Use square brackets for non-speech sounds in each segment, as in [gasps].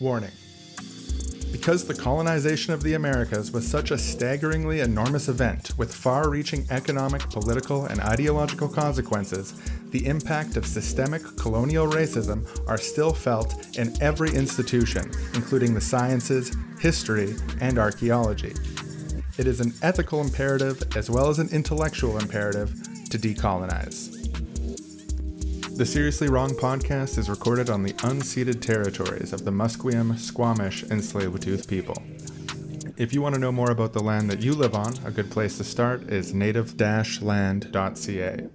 Warning. Because the colonization of the Americas was such a staggeringly enormous event with far reaching economic, political, and ideological consequences, the impact of systemic colonial racism are still felt in every institution, including the sciences, history, and archaeology. It is an ethical imperative as well as an intellectual imperative to decolonize. The Seriously Wrong podcast is recorded on the unceded territories of the Musqueam, Squamish, and Tsleil-Waututh people. If you want to know more about the land that you live on, a good place to start is native-land.ca.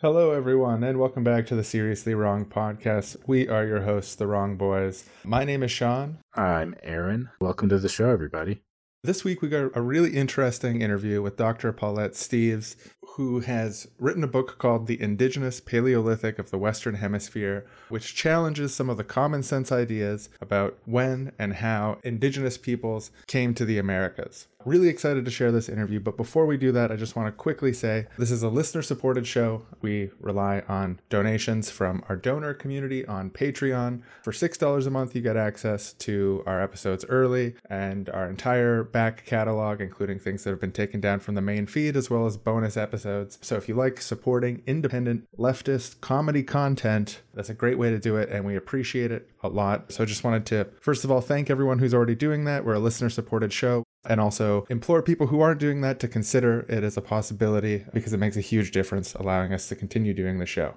Hello, everyone, and welcome back to the Seriously Wrong podcast. We are your hosts, the Wrong Boys. My name is Sean. I'm Aaron. Welcome to the show, everybody. This week, we got a really interesting interview with Dr. Paulette Steeves, who has written a book called The Indigenous Paleolithic of the Western Hemisphere, which challenges some of the common sense ideas about when and how indigenous peoples came to the Americas. Really excited to share this interview, but before we do that, I just want to quickly say this is a listener supported show. We rely on donations from our donor community on Patreon. For $6 a month, you get access to our episodes early and our entire back catalog, including things that have been taken down from the main feed, as well as bonus episodes. So if you like supporting independent leftist comedy content, that's a great way to do it, and we appreciate it a lot. So I just wanted to, first of all, thank everyone who's already doing that. We're a listener supported show and also implore people who aren't doing that to consider it as a possibility because it makes a huge difference allowing us to continue doing the show.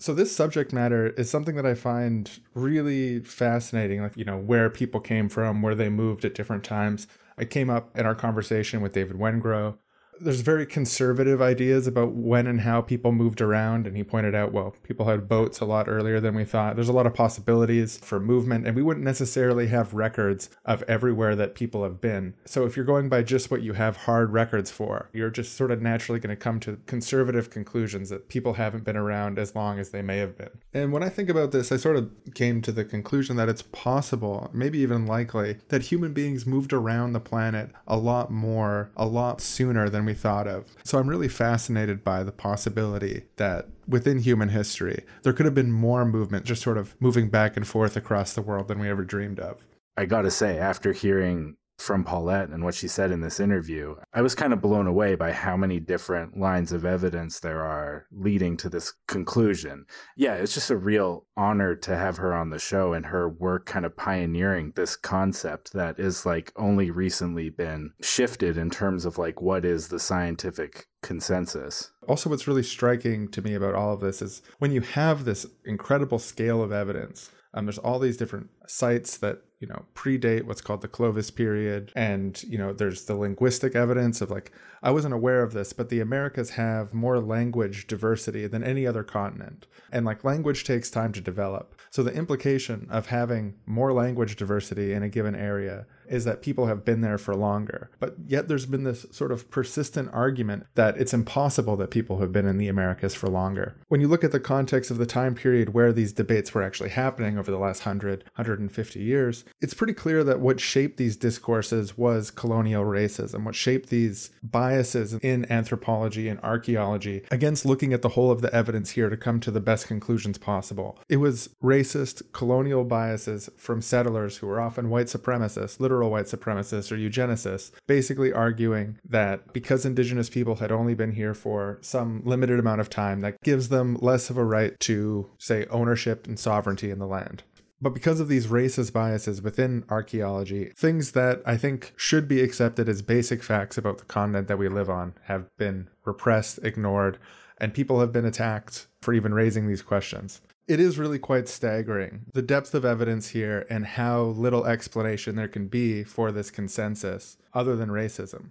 So this subject matter is something that I find really fascinating, like you know, where people came from, where they moved at different times. I came up in our conversation with David Wengrow there's very conservative ideas about when and how people moved around and he pointed out well people had boats a lot earlier than we thought. There's a lot of possibilities for movement and we wouldn't necessarily have records of everywhere that people have been. So if you're going by just what you have hard records for you're just sort of naturally going to come to conservative conclusions that people haven't been around as long as they may have been. And when i think about this i sort of came to the conclusion that it's possible maybe even likely that human beings moved around the planet a lot more a lot sooner than we thought of. So I'm really fascinated by the possibility that within human history, there could have been more movement just sort of moving back and forth across the world than we ever dreamed of. I got to say, after hearing from Paulette and what she said in this interview, I was kind of blown away by how many different lines of evidence there are leading to this conclusion. Yeah, it's just a real honor to have her on the show and her work kind of pioneering this concept that is like only recently been shifted in terms of like what is the scientific consensus. Also, what's really striking to me about all of this is when you have this incredible scale of evidence. Um, there's all these different sites that you know predate what's called the clovis period and you know there's the linguistic evidence of like i wasn't aware of this but the americas have more language diversity than any other continent and like language takes time to develop so the implication of having more language diversity in a given area is that people have been there for longer. But yet there's been this sort of persistent argument that it's impossible that people have been in the Americas for longer. When you look at the context of the time period where these debates were actually happening over the last 100, 150 years, it's pretty clear that what shaped these discourses was colonial racism, what shaped these biases in anthropology and archaeology against looking at the whole of the evidence here to come to the best conclusions possible. It was racist colonial biases from settlers who were often white supremacists, literal white supremacists or eugenicists, basically arguing that because indigenous people had only been here for some limited amount of time, that gives them less of a right to, say, ownership and sovereignty in the land. But because of these racist biases within archaeology, things that I think should be accepted as basic facts about the continent that we live on have been repressed, ignored, and people have been attacked for even raising these questions it is really quite staggering the depth of evidence here and how little explanation there can be for this consensus other than racism.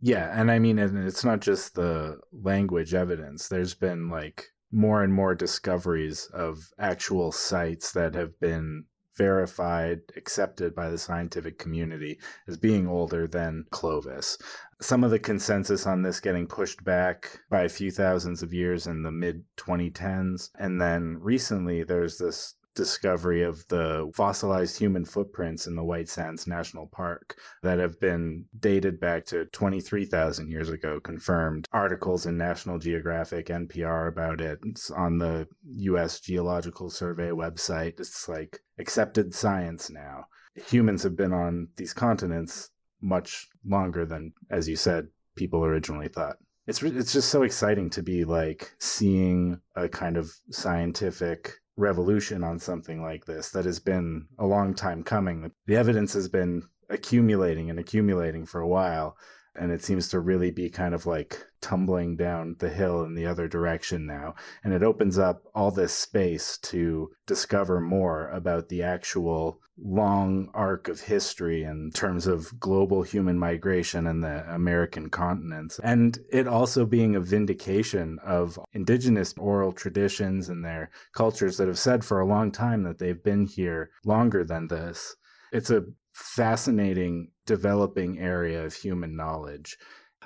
Yeah, and I mean, and it's not just the language evidence. There's been like more and more discoveries of actual sites that have been verified, accepted by the scientific community as being older than Clovis. Some of the consensus on this getting pushed back by a few thousands of years in the mid 2010s. And then recently, there's this discovery of the fossilized human footprints in the White Sands National Park that have been dated back to 23,000 years ago, confirmed articles in National Geographic, NPR about it. It's on the US Geological Survey website. It's like accepted science now. Humans have been on these continents much longer than, as you said, people originally thought it's it's just so exciting to be like seeing a kind of scientific revolution on something like this that has been a long time coming. The evidence has been accumulating and accumulating for a while, and it seems to really be kind of like tumbling down the hill in the other direction now. And it opens up all this space to discover more about the actual long arc of history in terms of global human migration and the American continents. And it also being a vindication of indigenous oral traditions and their cultures that have said for a long time that they've been here longer than this. It's a fascinating developing area of human knowledge.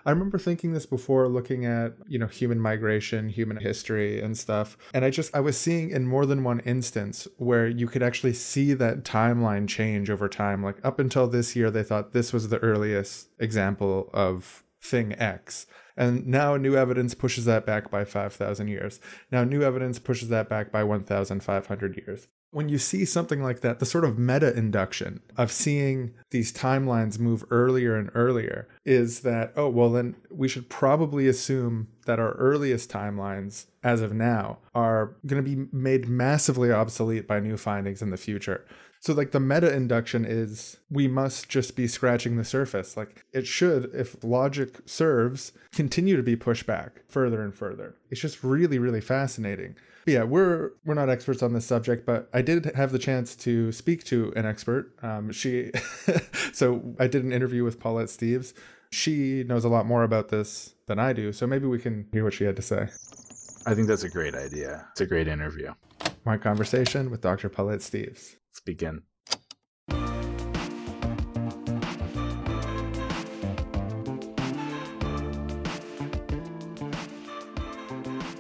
I remember thinking this before looking at, you know, human migration, human history and stuff. And I just I was seeing in more than one instance where you could actually see that timeline change over time. Like up until this year they thought this was the earliest example of thing X. And now new evidence pushes that back by 5,000 years. Now new evidence pushes that back by 1,500 years when you see something like that, the sort of meta induction of seeing these timelines move earlier and earlier is that, oh, well, then we should probably assume that our earliest timelines as of now are going to be made massively obsolete by new findings in the future. So, like, the meta induction is we must just be scratching the surface. Like, it should, if logic serves, continue to be pushed back further and further. It's just really, really fascinating yeah, we're we're not experts on this subject, but I did have the chance to speak to an expert. Um, she, [laughs] so I did an interview with Paulette Steeves. She knows a lot more about this than I do, so maybe we can hear what she had to say. I think that's a great idea. It's a great interview. My conversation with Dr. Paulette Steeves. Let's begin.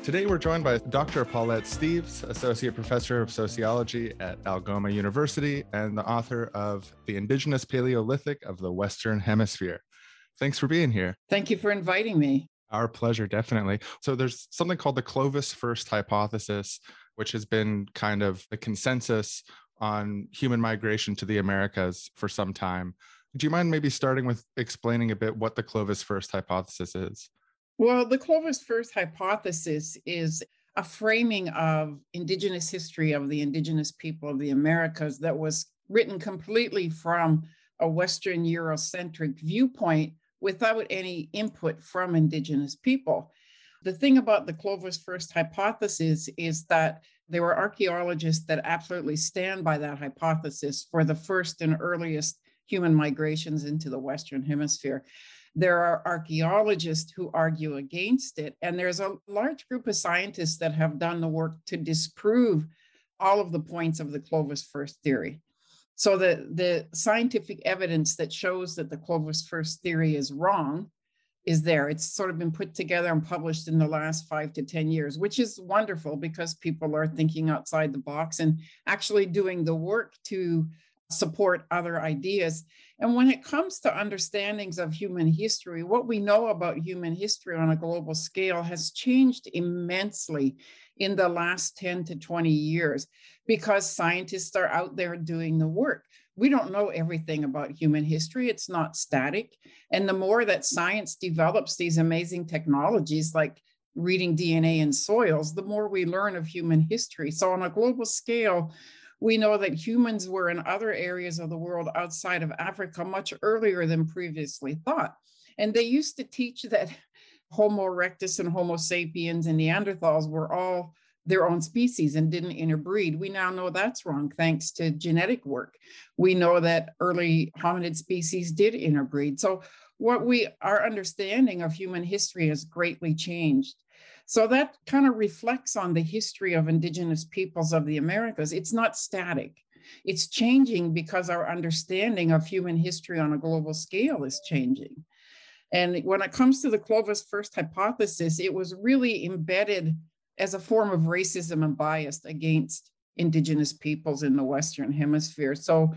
Today we're joined by Dr. Paulette Steeves, Associate Professor of Sociology at Algoma University and the author of The Indigenous Paleolithic of the Western Hemisphere. Thanks for being here. Thank you for inviting me. Our pleasure, definitely. So, there's something called the Clovis First hypothesis, which has been kind of the consensus on human migration to the Americas for some time. Do you mind maybe starting with explaining a bit what the Clovis First hypothesis is? Well, the Clovis First hypothesis is a framing of Indigenous history of the Indigenous people of the Americas that was written completely from a Western Eurocentric viewpoint without any input from Indigenous people. The thing about the Clovis First hypothesis is that there were archaeologists that absolutely stand by that hypothesis for the first and earliest human migrations into the Western Hemisphere. There are archaeologists who argue against it. And there's a large group of scientists that have done the work to disprove all of the points of the Clovis First theory. So the, the scientific evidence that shows that the Clovis First theory is wrong is there. It's sort of been put together and published in the last five to 10 years, which is wonderful because people are thinking outside the box and actually doing the work to support other ideas. And when it comes to understandings of human history, what we know about human history on a global scale has changed immensely in the last 10 to 20 years because scientists are out there doing the work. We don't know everything about human history, it's not static. And the more that science develops these amazing technologies like reading DNA in soils, the more we learn of human history. So, on a global scale, we know that humans were in other areas of the world outside of Africa much earlier than previously thought. And they used to teach that [laughs] Homo erectus and Homo sapiens and Neanderthals were all their own species and didn't interbreed. We now know that's wrong thanks to genetic work. We know that early hominid species did interbreed. So what we our understanding of human history has greatly changed. So that kind of reflects on the history of indigenous peoples of the Americas. It's not static. It's changing because our understanding of human history on a global scale is changing. And when it comes to the Clovis First hypothesis, it was really embedded as a form of racism and bias against indigenous peoples in the Western Hemisphere. So,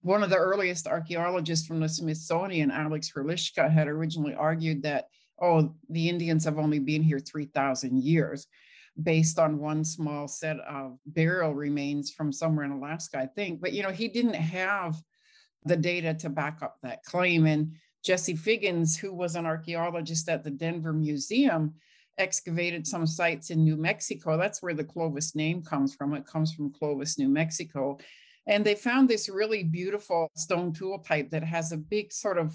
one of the earliest archaeologists from the Smithsonian, Alex Hrdlicka, had originally argued that, oh, the Indians have only been here 3,000 years based on one small set of burial remains from somewhere in Alaska, I think. But, you know, he didn't have the data to back up that claim. And Jesse Figgins, who was an archaeologist at the Denver Museum, excavated some sites in New Mexico. That's where the Clovis name comes from. It comes from Clovis, New Mexico. And they found this really beautiful stone tool type that has a big sort of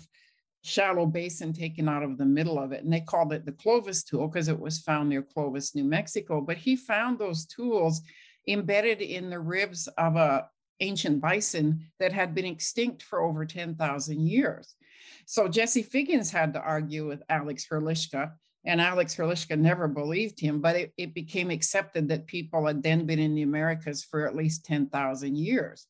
shallow basin taken out of the middle of it. And they called it the Clovis tool because it was found near Clovis, New Mexico. But he found those tools embedded in the ribs of a ancient bison that had been extinct for over 10,000 years. So Jesse Figgins had to argue with Alex Hrdlicka and Alex Hrdlicka never believed him, but it, it became accepted that people had then been in the Americas for at least 10,000 years.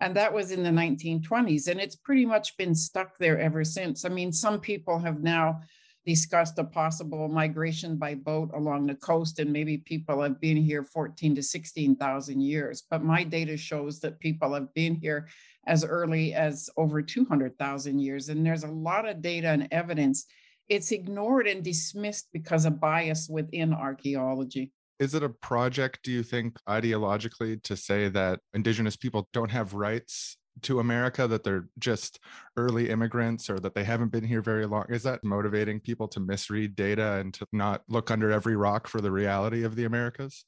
And that was in the 1920s. And it's pretty much been stuck there ever since. I mean, some people have now discussed a possible migration by boat along the coast, and maybe people have been here 14 to 16,000 years. But my data shows that people have been here as early as over 200,000 years. And there's a lot of data and evidence it's ignored and dismissed because of bias within archaeology. Is it a project, do you think, ideologically, to say that Indigenous people don't have rights to America, that they're just early immigrants or that they haven't been here very long? Is that motivating people to misread data and to not look under every rock for the reality of the Americas?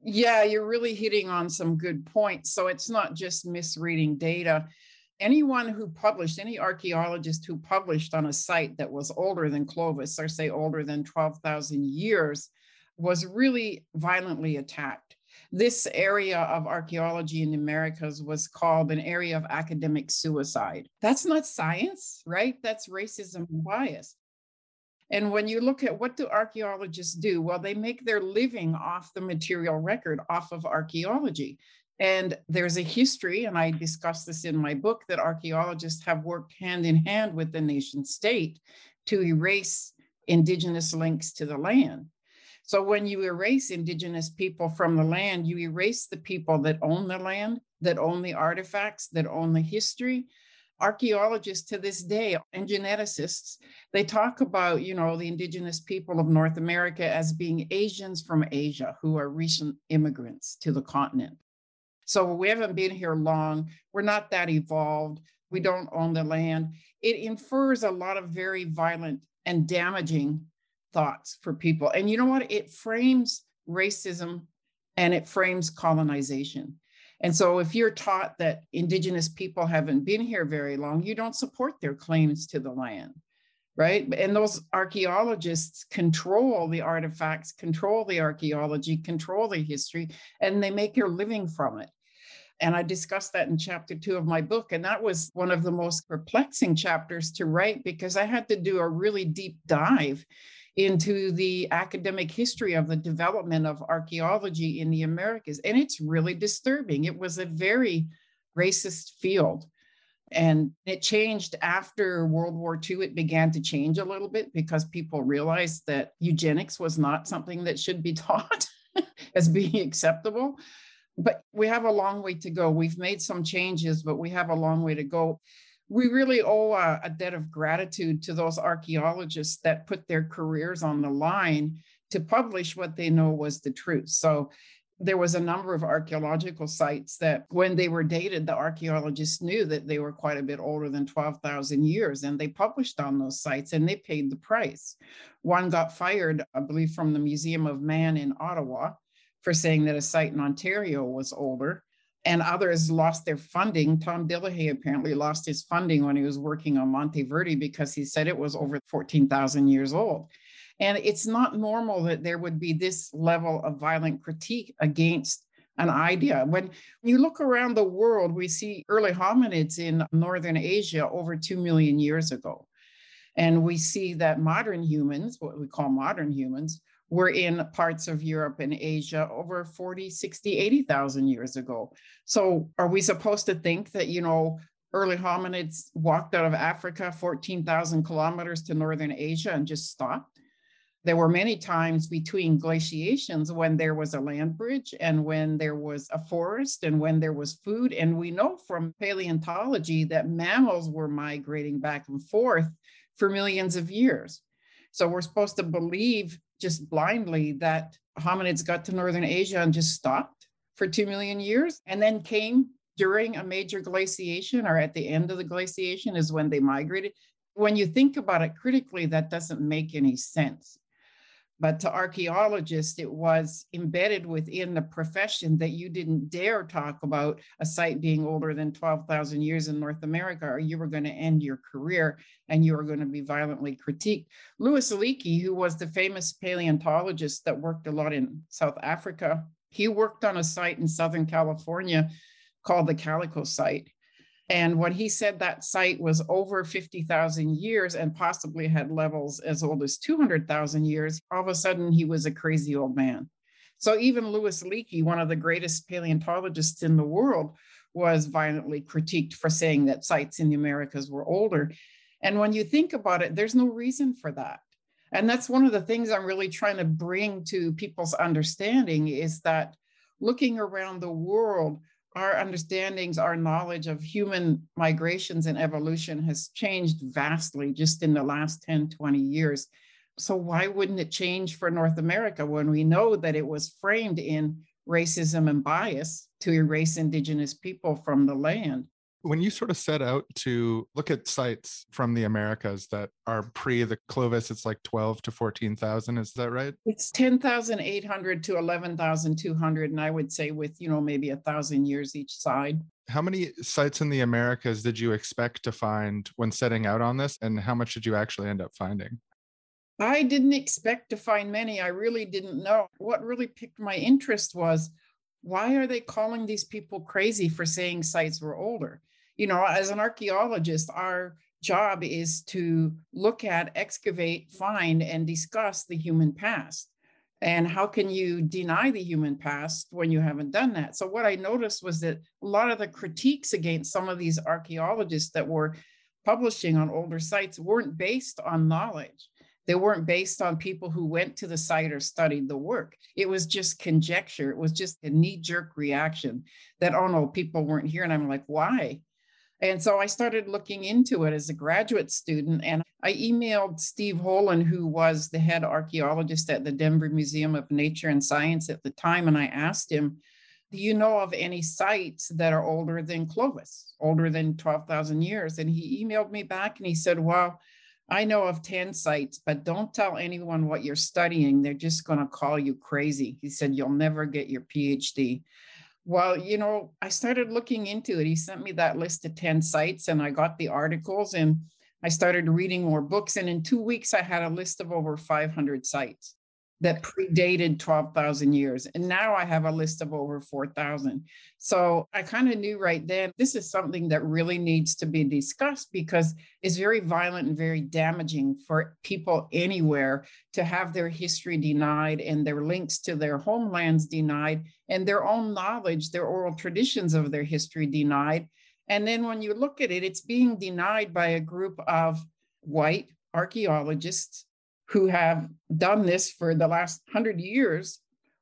Yeah, you're really hitting on some good points. So it's not just misreading data anyone who published, any archaeologist who published on a site that was older than Clovis, or say older than 12,000 years, was really violently attacked. This area of archaeology in the Americas was called an area of academic suicide. That's not science, right? That's racism and bias. And when you look at what do archaeologists do? Well, they make their living off the material record, off of archaeology. And there's a history, and I discuss this in my book, that archaeologists have worked hand in hand with the nation state to erase indigenous links to the land. So when you erase indigenous people from the land, you erase the people that own the land, that own the artifacts, that own the history. Archaeologists to this day and geneticists, they talk about, you know, the indigenous people of North America as being Asians from Asia who are recent immigrants to the continent. So we haven't been here long. We're not that evolved. We don't own the land. It infers a lot of very violent and damaging thoughts for people. And you know what? It frames racism and it frames colonization. And so, if you're taught that Indigenous people haven't been here very long, you don't support their claims to the land, right? And those archaeologists control the artifacts, control the archaeology, control the history, and they make your living from it. And I discussed that in chapter two of my book. And that was one of the most perplexing chapters to write because I had to do a really deep dive into the academic history of the development of archaeology in the Americas. And it's really disturbing. It was a very racist field. And it changed after World War II. It began to change a little bit because people realized that eugenics was not something that should be [laughs] taught as being acceptable but we have a long way to go. We've made some changes, but we have a long way to go. We really owe a, a, debt of gratitude to those archaeologists that put their careers on the line to publish what they know was the truth. So there was a number of archaeological sites that when they were dated, the archaeologists knew that they were quite a bit older than 12,000 years and they published on those sites and they paid the price. One got fired, I believe, from the Museum of Man in Ottawa for saying that a site in Ontario was older. And others lost their funding. Tom Dillehay apparently lost his funding when he was working on Monte Verde because he said it was over 14,000 years old. And it's not normal that there would be this level of violent critique against an idea. When you look around the world, we see early hominids in Northern Asia over 2 million years ago. And we see that modern humans, what we call modern humans, were in parts of Europe and Asia over 40, 60, 80,000 years ago. So are we supposed to think that, you know, early hominids walked out of Africa 14,000 kilometers to Northern Asia and just stopped? There were many times between glaciations when there was a land bridge and when there was a forest and when there was food. And we know from paleontology that mammals were migrating back and forth for millions of years. So we're supposed to believe just blindly that hominids got to Northern Asia and just stopped for 2 million years and then came during a major glaciation or at the end of the glaciation is when they migrated. When you think about it critically, that doesn't make any sense. But to archaeologists, it was embedded within the profession that you didn't dare talk about a site being older than 12,000 years in North America, or you were going to end your career and you were going to be violently critiqued. Louis Leakey, who was the famous paleontologist that worked a lot in South Africa, he worked on a site in Southern California called the Calico site. And when he said that site was over 50,000 years and possibly had levels as old as 200,000 years, all of a sudden he was a crazy old man. So even Louis Leakey, one of the greatest paleontologists in the world, was violently critiqued for saying that sites in the Americas were older. And when you think about it, there's no reason for that. And that's one of the things I'm really trying to bring to people's understanding is that looking around the world, our understandings, our knowledge of human migrations and evolution has changed vastly just in the last 10, 20 years. So, why wouldn't it change for North America when we know that it was framed in racism and bias to erase Indigenous people from the land? When you sort of set out to look at sites from the Americas that are pre the Clovis, it's like 12 to 14,000. Is that right? It's 10,800 to 11,200. And I would say with, you know, maybe a thousand years each side. How many sites in the Americas did you expect to find when setting out on this? And how much did you actually end up finding? I didn't expect to find many. I really didn't know. What really piqued my interest was why are they calling these people crazy for saying sites were older? You know, as an archaeologist, our job is to look at, excavate, find, and discuss the human past. And how can you deny the human past when you haven't done that? So, what I noticed was that a lot of the critiques against some of these archaeologists that were publishing on older sites weren't based on knowledge. They weren't based on people who went to the site or studied the work. It was just conjecture. It was just a knee jerk reaction that, oh no, people weren't here. And I'm like, why? And so I started looking into it as a graduate student. And I emailed Steve Holen, who was the head archaeologist at the Denver Museum of Nature and Science at the time. And I asked him, Do you know of any sites that are older than Clovis, older than 12,000 years? And he emailed me back and he said, Well, I know of 10 sites, but don't tell anyone what you're studying. They're just going to call you crazy. He said, You'll never get your PhD. Well, you know, I started looking into it. He sent me that list of 10 sites and I got the articles and I started reading more books. And in two weeks, I had a list of over 500 sites that predated 12,000 years. And now I have a list of over 4,000. So I kind of knew right then this is something that really needs to be discussed because it's very violent and very damaging for people anywhere to have their history denied and their links to their homelands denied and their own knowledge, their oral traditions of their history denied. And then when you look at it, it's being denied by a group of white archaeologists who have done this for the last hundred years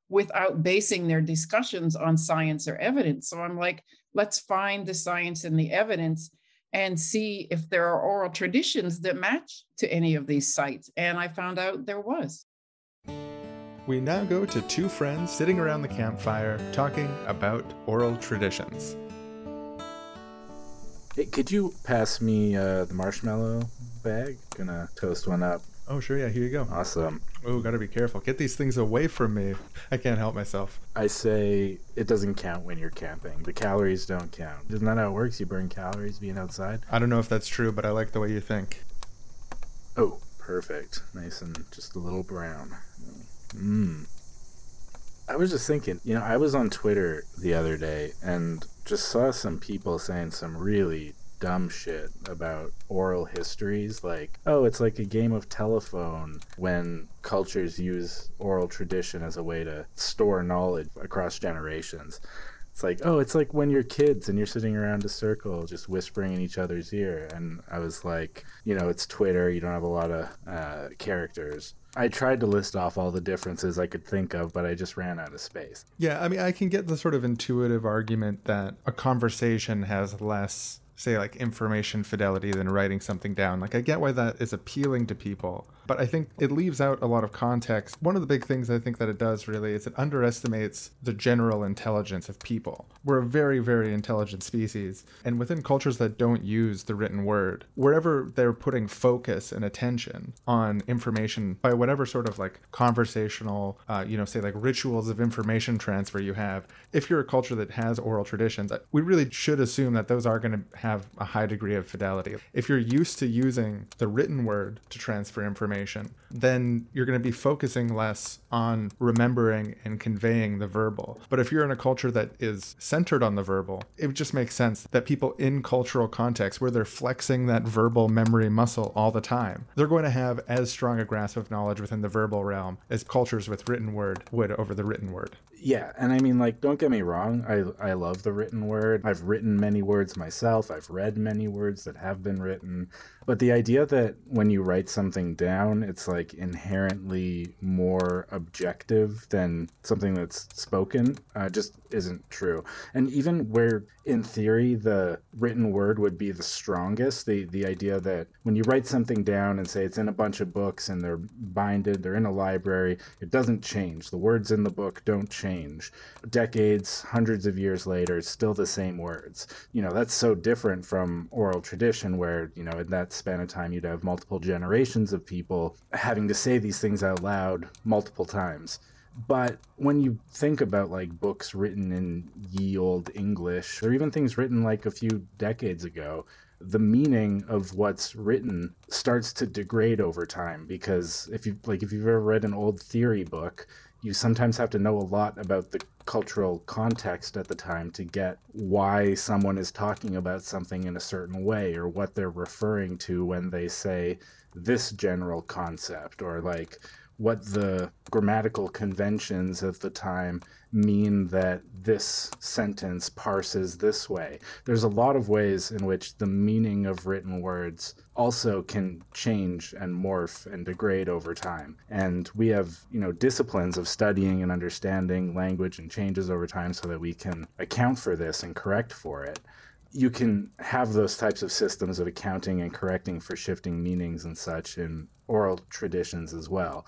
without basing their discussions on science or evidence. So I'm like, let's find the science and the evidence and see if there are oral traditions that match to any of these sites. And I found out there was. We now go to two friends sitting around the campfire talking about oral traditions. Hey, could you pass me uh, the marshmallow bag? Gonna toast one up. Oh, sure. Yeah, here you go. Awesome. Oh, gotta be careful. Get these things away from me. I can't help myself. I say it doesn't count when you're camping. The calories don't count. Isn't that how it works? You burn calories being outside? I don't know if that's true, but I like the way you think. Oh, perfect. Nice and just a little brown. Mmm. I was just thinking, you know, I was on Twitter the other day and just saw some people saying some really dumb shit about oral histories like oh it's like a game of telephone when cultures use oral tradition as a way to store knowledge across generations. It's like oh it's like when you're kids and you're sitting around a circle just whispering in each other's ear. And i was like you know it's twitter you don't have a lot of uh, characters. I tried to list off all the differences I could think of, but I just ran out of space. Yeah, I mean, I can get the sort of intuitive argument that a conversation has less say like information fidelity than writing something down. Like I get why that is appealing to people, but I think it leaves out a lot of context. One of the big things I think that it does really is it underestimates the general intelligence of people. We're a very, very intelligent species, and within cultures that don't use the written word, wherever they're putting focus and attention on information by whatever sort of like conversational, uh, you know, say like rituals of information transfer you have, if you're a culture that has oral traditions, we really should assume that those are going to have a high degree of fidelity. If you're used to using the written word to transfer information, then you're going to be focusing less on remembering and conveying the verbal. But if you're in a culture that is centered on the verbal, it just makes sense that people in cultural contexts where they're flexing that verbal memory muscle all the time, they're going to have as strong a grasp of knowledge within the verbal realm as cultures with written word would over the written word. Yeah, and I mean, like, don't get me wrong. I I love the written word. I've written many words myself. I've read many words that have been written. But the idea that when you write something down, it's like inherently more objective than something that's spoken uh, just isn't true. And even where, in theory, the written word would be the strongest, the, the idea that when you write something down and say it's in a bunch of books and they're binded, they're in a library, it doesn't change. The words in the book don't change. Decades, hundreds of years later, it's still the same words. You know, that's so different from oral tradition where, you know, in that span of time, you'd have multiple generations of people having to say these things out loud multiple times. But when you think about like books written in ye old English, or even things written like a few decades ago, the meaning of what's written starts to degrade over time. Because if you like if you've ever read an old theory book you sometimes have to know a lot about the cultural context at the time to get why someone is talking about something in a certain way or what they're referring to when they say this general concept or like what the grammatical conventions of the time mean that this sentence parses this way. There's a lot of ways in which the meaning of written words also can change and morph and degrade over time. And we have, you know, disciplines of studying and understanding language and changes over time so that we can account for this and correct for it you can have those types of systems of accounting and correcting for shifting meanings and such in oral traditions as well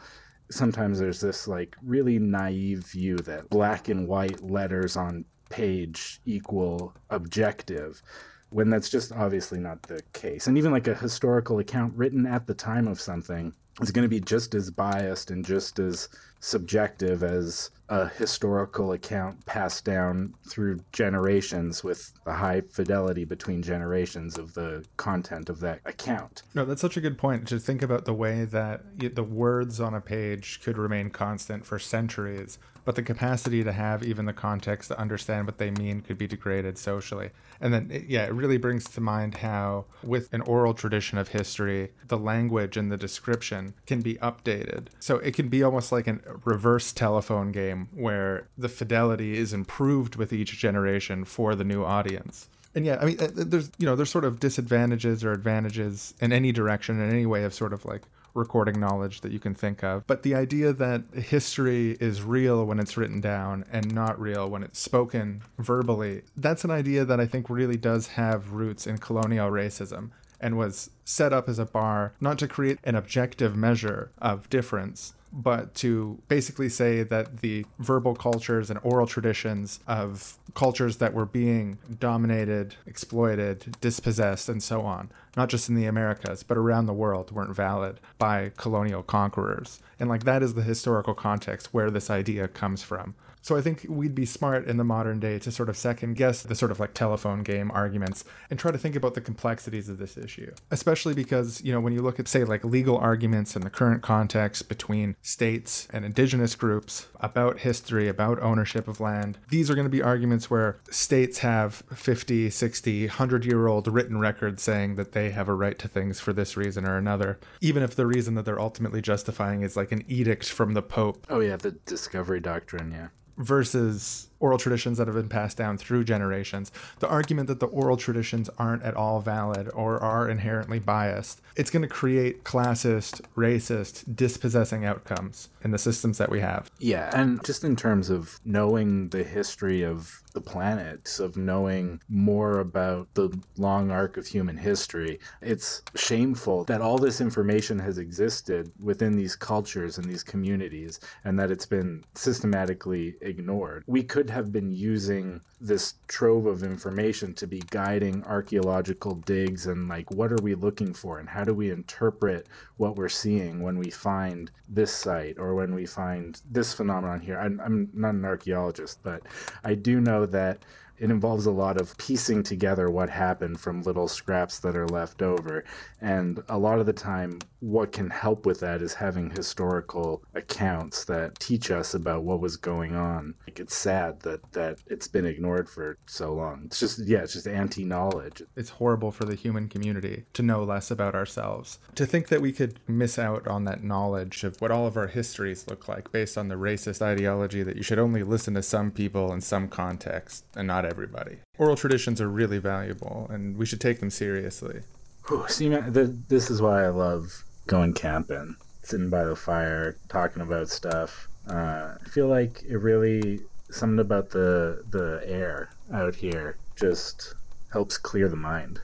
sometimes there's this like really naive view that black and white letters on page equal objective when that's just obviously not the case. And even like a historical account written at the time of something is going to be just as biased and just as subjective as a historical account passed down through generations with a high fidelity between generations of the content of that account. No, that's such a good point to think about the way that the words on a page could remain constant for centuries, but the capacity to have even the context to understand what they mean could be degraded socially. And then, yeah, it really brings to mind how, with an oral tradition of history, the language and the description can be updated. So it can be almost like a reverse telephone game where the fidelity is improved with each generation for the new audience and yeah, I mean, uh, there's you know there's sort of disadvantages or advantages in any direction in any way of sort of like recording knowledge that you can think of. But the idea that history is real when it's written down and not real when it's spoken verbally, that's an idea that I think really does have roots in colonial racism and was set up as a bar not to create an objective measure of difference but to basically say that the verbal cultures and oral traditions of cultures that were being dominated, exploited, dispossessed, and so on, not just in the Americas, but around the world, weren't valid by colonial conquerors. And like that is the historical context where this idea comes from. So I think we'd be smart in the modern day to sort of second guess the sort of like telephone game arguments and try to think about the complexities of this issue. Especially because, you know, when you look at, say, like legal arguments in the current context between states and indigenous groups about history, about ownership of land, these are going to be arguments where states have 50, 60, 100 year old written records saying that they have a right to things for this reason or another, even if the reason that they're ultimately justifying is like an edict from the Pope. Oh, yeah, the discovery doctrine, yeah versus oral traditions that have been passed down through generations. The argument that the oral traditions aren't at all valid or are inherently biased, it's going to create classist, racist, dispossessing outcomes in the systems that we have. Yeah, and just in terms of knowing the history of the planet, of knowing more about the long arc of human history. It's shameful that all this information has existed within these cultures and these communities and that it's been systematically ignored. We could have been using this trove of information to be guiding archaeological digs and like what are we looking for and how do we interpret what we're seeing when we find this site or when we find this phenomenon here. I'm, I'm not an archaeologist, but I do know that it involves a lot of piecing together what happened from little scraps that are left over. And a lot of the time, what can help with that is having historical accounts that teach us about what was going on. Like it's sad that that it's been ignored for so long. It's just yeah, it's just anti-knowledge. It's horrible for the human community to know less about ourselves. To think that we could miss out on that knowledge of what all of our histories look like based on the racist ideology that you should only listen to some people in some context and not everybody. Oral traditions are really valuable and we should take them seriously. Whew, see, man, this is why I love going camping, sitting by the fire, talking about stuff. Uh, I feel like it really something about the the air out here just helps clear the mind.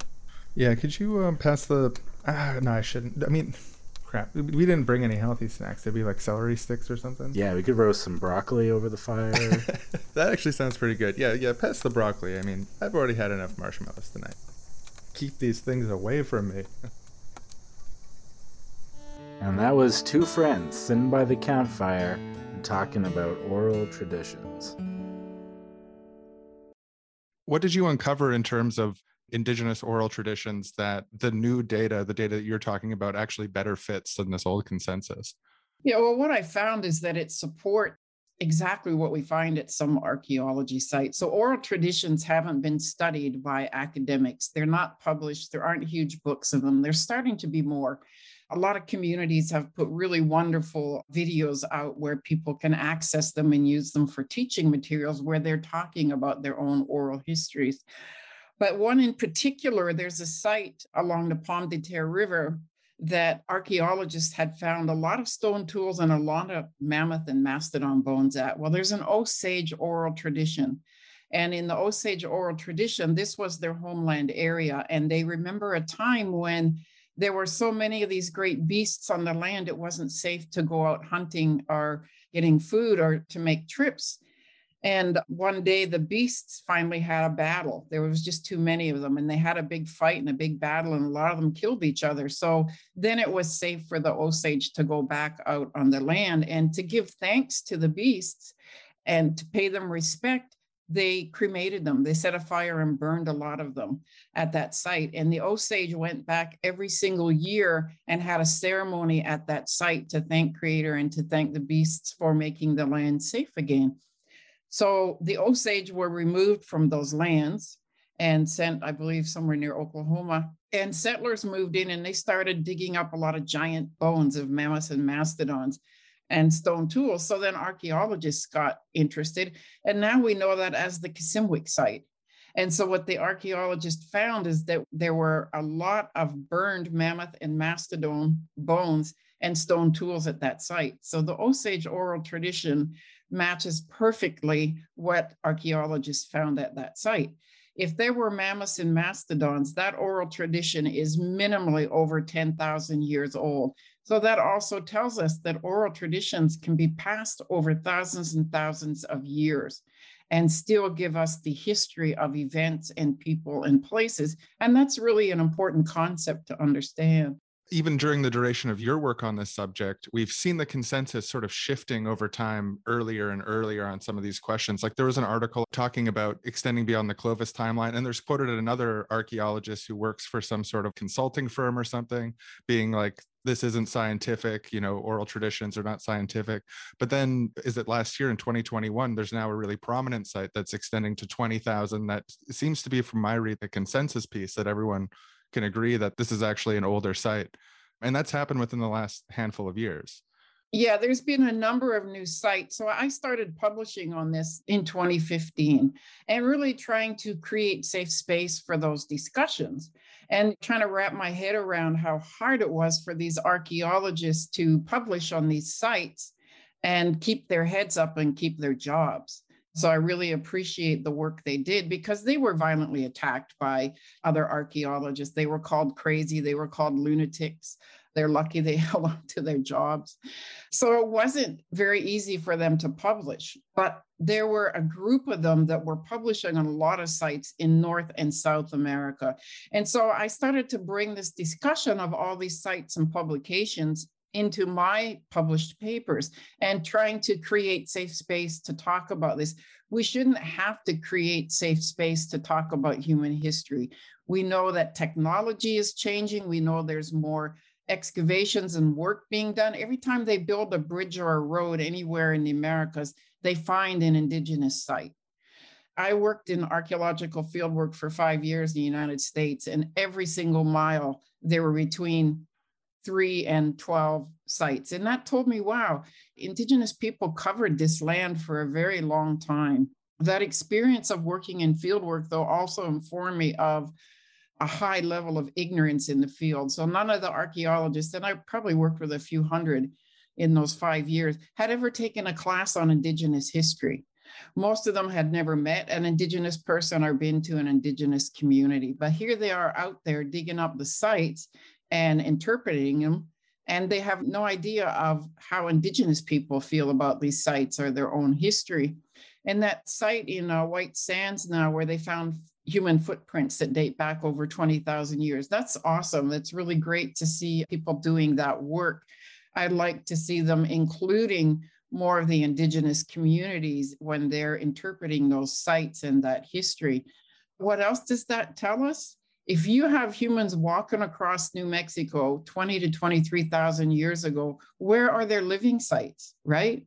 Yeah, could you um, pass the? Ah, no, I shouldn't. I mean, crap. We didn't bring any healthy snacks. They'd be like celery sticks or something. Yeah, we could roast some broccoli over the fire. [laughs] that actually sounds pretty good. Yeah, yeah. Pass the broccoli. I mean, I've already had enough marshmallows tonight. Keep these things away from me. [laughs] And that was two friends sitting by the campfire and talking about oral traditions. What did you uncover in terms of indigenous oral traditions that the new data, the data that you're talking about, actually better fits than this old consensus? Yeah, well, what I found is that it supports exactly what we find at some archaeology sites. So oral traditions haven't been studied by academics. They're not published. There aren't huge books of them. There's starting to be more a lot of communities have put really wonderful videos out where people can access them and use them for teaching materials where they're talking about their own oral histories. But one in particular, there's a site along the Pomme de Terre River that archaeologists had found a lot of stone tools and a lot of mammoth and mastodon bones at. Well, there's an Osage oral tradition. And in the Osage oral tradition, this was their homeland area. And they remember a time when there were so many of these great beasts on the land, it wasn't safe to go out hunting or getting food or to make trips. And one day the beasts finally had a battle. There was just too many of them, and they had a big fight and a big battle, and a lot of them killed each other. So then it was safe for the Osage to go back out on the land and to give thanks to the beasts and to pay them respect they cremated them. They set a fire and burned a lot of them at that site. And the Osage went back every single year and had a ceremony at that site to thank Creator and to thank the beasts for making the land safe again. So the Osage were removed from those lands and sent, I believe, somewhere near Oklahoma. And settlers moved in and they started digging up a lot of giant bones of mammoths and mastodons and stone tools. So then archaeologists got interested. And now we know that as the Kimmswick site. And so what the archaeologists found is that there were a lot of burned mammoth and mastodon bones and stone tools at that site. So the Osage oral tradition matches perfectly what archaeologists found at that site. If there were mammoths and mastodons, that oral tradition is minimally over 10,000 years old. So that also tells us that oral traditions can be passed over thousands and thousands of years and still give us the history of events and people and places. And that's really an important concept to understand even during the duration of your work on this subject, we've seen the consensus sort of shifting over time earlier and earlier on some of these questions. Like there was an article talking about extending beyond the Clovis timeline, and there's quoted another archaeologist who works for some sort of consulting firm or something, being like, this isn't scientific, you know, oral traditions are not scientific. But then, is it last year in 2021? There's now a really prominent site that's extending to 20,000. That seems to be, from my read, the consensus piece that everyone can agree that this is actually an older site. And that's happened within the last handful of years. Yeah, there's been a number of new sites. So I started publishing on this in 2015 and really trying to create safe space for those discussions and trying to wrap my head around how hard it was for these archaeologists to publish on these sites and keep their heads up and keep their jobs. So I really appreciate the work they did because they were violently attacked by other archaeologists. They were called crazy, they were called lunatics. They're lucky they [laughs] held on to their jobs. So it wasn't very easy for them to publish, but there were a group of them that were publishing on a lot of sites in North and South America. And so I started to bring this discussion of all these sites and publications into my published papers and trying to create safe space to talk about this. We shouldn't have to create safe space to talk about human history. We know that technology is changing. We know there's more excavations and work being done. Every time they build a bridge or a road anywhere in the Americas, they find an indigenous site. I worked in archaeological fieldwork for five years in the United States, and every single mile there were between three and 12 sites. And that told me, wow, indigenous people covered this land for a very long time. That experience of working in fieldwork, though, also informed me of a high level of ignorance in the field. So none of the archaeologists, and I probably worked with a few hundred in those five years, had ever taken a class on Indigenous history. Most of them had never met an Indigenous person or been to an Indigenous community, but here they are out there digging up the sites and interpreting them. And they have no idea of how Indigenous people feel about these sites or their own history. And that site in uh, White Sands now, where they found human footprints that date back over 20,000 years. That's awesome. It's really great to see people doing that work. I'd like to see them including more of the indigenous communities when they're interpreting those sites and that history. What else does that tell us? If you have humans walking across New Mexico 20 to 23,000 years ago, where are their living sites, right?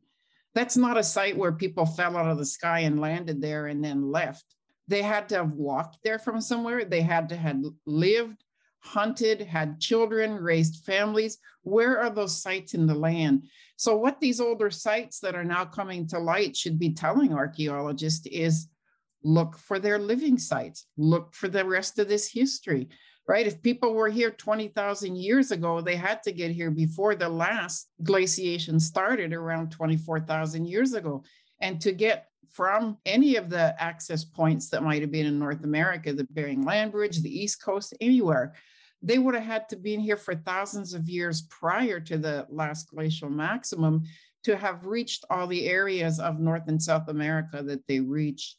That's not a site where people fell out of the sky and landed there and then left they had to have walked there from somewhere. They had to have lived, hunted, had children, raised families. Where are those sites in the land? So, what these older sites that are now coming to light should be telling archaeologists is look for their living sites, look for the rest of this history, right? If people were here 20,000 years ago, they had to get here before the last glaciation started around 24,000 years ago. And to get from any of the access points that might have been in North America, the Bering Land Bridge, the East Coast, anywhere. They would have had to been here for thousands of years prior to the last glacial maximum to have reached all the areas of North and South America that they reached.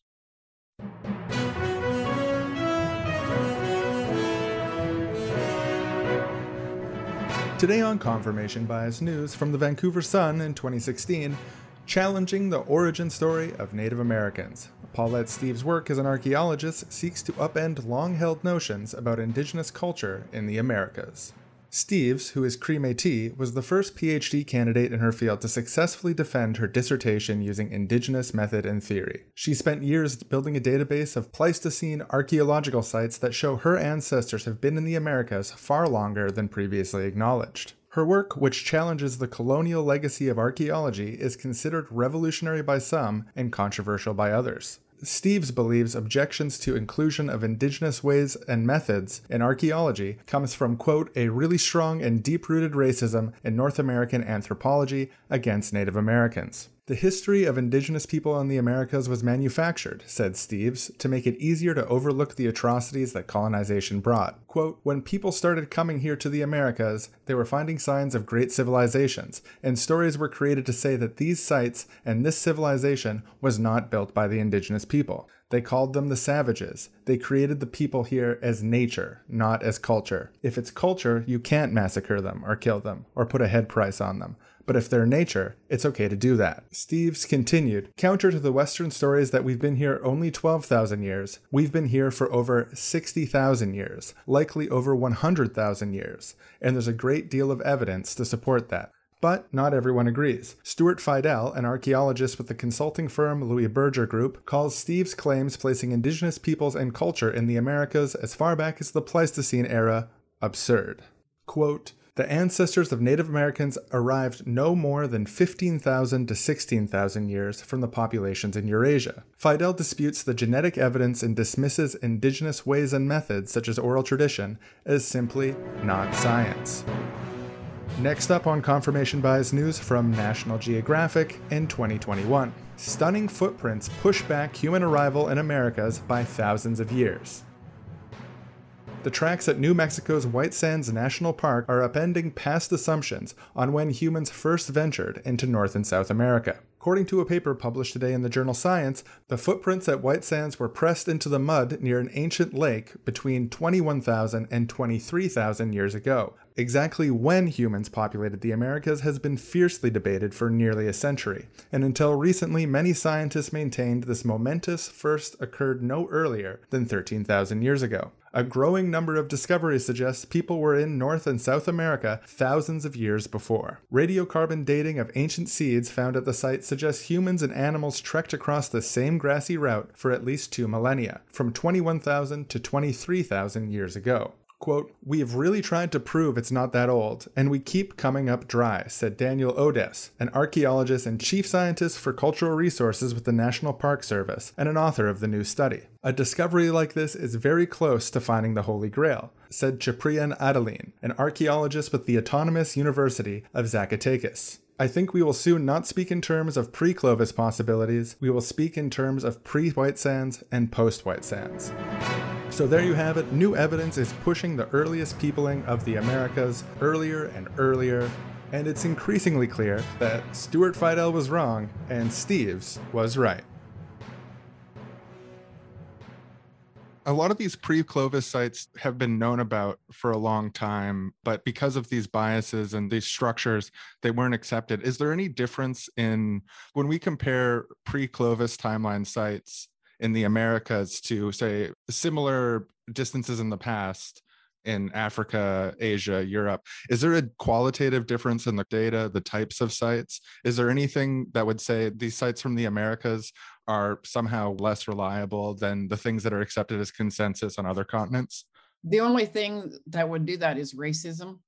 Today on Confirmation Bias News from the Vancouver Sun in 2016, challenging the origin story of Native Americans. Paulette Steeves' work as an archaeologist seeks to upend long held notions about indigenous culture in the Americas. Steeves, who is Cree Metis, was the first PhD candidate in her field to successfully defend her dissertation using indigenous method and theory. She spent years building a database of Pleistocene archaeological sites that show her ancestors have been in the Americas far longer than previously acknowledged. Her work, which challenges the colonial legacy of archaeology, is considered revolutionary by some and controversial by others. Steeves believes objections to inclusion of indigenous ways and methods in archaeology comes from, quote, a really strong and deep rooted racism in North American anthropology against Native Americans. The history of indigenous people in the Americas was manufactured, said Steeves, to make it easier to overlook the atrocities that colonization brought. Quote, when people started coming here to the Americas, they were finding signs of great civilizations, and stories were created to say that these sites and this civilization was not built by the indigenous people. They called them the savages. They created the people here as nature, not as culture. If it's culture, you can't massacre them or kill them or put a head price on them but if they're nature, it's okay to do that. Steeves continued Counter to the Western stories that we've been here only 12,000 years, we've been here for over 60,000 years, likely over 100,000 years, and there's a great deal of evidence to support that. But not everyone agrees. Stuart Fiedel, an archaeologist with the consulting firm Louis Berger Group, calls Steeves' claims placing indigenous peoples and culture in the Americas as far back as the Pleistocene era absurd. Quote, The ancestors of Native Americans arrived no more than 15,000 to 16,000 years from the populations in Eurasia. Fiedel disputes the genetic evidence and dismisses indigenous ways and methods, such as oral tradition, as simply not science. Next up on confirmation bias news from National Geographic in 2021. Stunning footprints push back human arrival in Americas by thousands of years. The tracks at New Mexico's White Sands National Park are upending past assumptions on when humans first ventured into North and South America. According to a paper published today in the journal Science, the footprints at White Sands were pressed into the mud near an ancient lake between 21,000 and 23,000 years ago. Exactly when humans populated the Americas has been fiercely debated for nearly a century, and until recently, many scientists maintained this momentous first occurred no earlier than 13,000 years ago. A growing number of discoveries suggests people were in North and South America thousands of years before. Radiocarbon dating of ancient seeds found at the site suggests humans and animals trekked across the same grassy route for at least two millennia, from 21,000 to 23,000 years ago. Quote, We have really tried to prove it's not that old, and we keep coming up dry, said Daniel Odess, an archaeologist and chief scientist for cultural resources with the National Park Service, and an author of the new study. A discovery like this is very close to finding the Holy Grail, said Ciprian Ardelean, an archaeologist with the Autonomous University of Zacatecas. I think we will soon not speak in terms of pre Clovis possibilities, we will speak in terms of pre White Sands and post White Sands. So there you have it. New evidence is pushing the earliest peopling of the Americas earlier and earlier, and it's increasingly clear that Stuart Fiedel was wrong and Steeves was right. A lot of these pre-Clovis sites have been known about for a long time, but because of these biases and these structures, they weren't accepted. Is there any difference in when we compare pre-Clovis timeline sites in the Americas to say similar distances in the past in Africa, Asia, Europe. Is there a qualitative difference in the data, the types of sites? Is there anything that would say these sites from the Americas are somehow less reliable than the things that are accepted as consensus on other continents? The only thing that would do that is racism,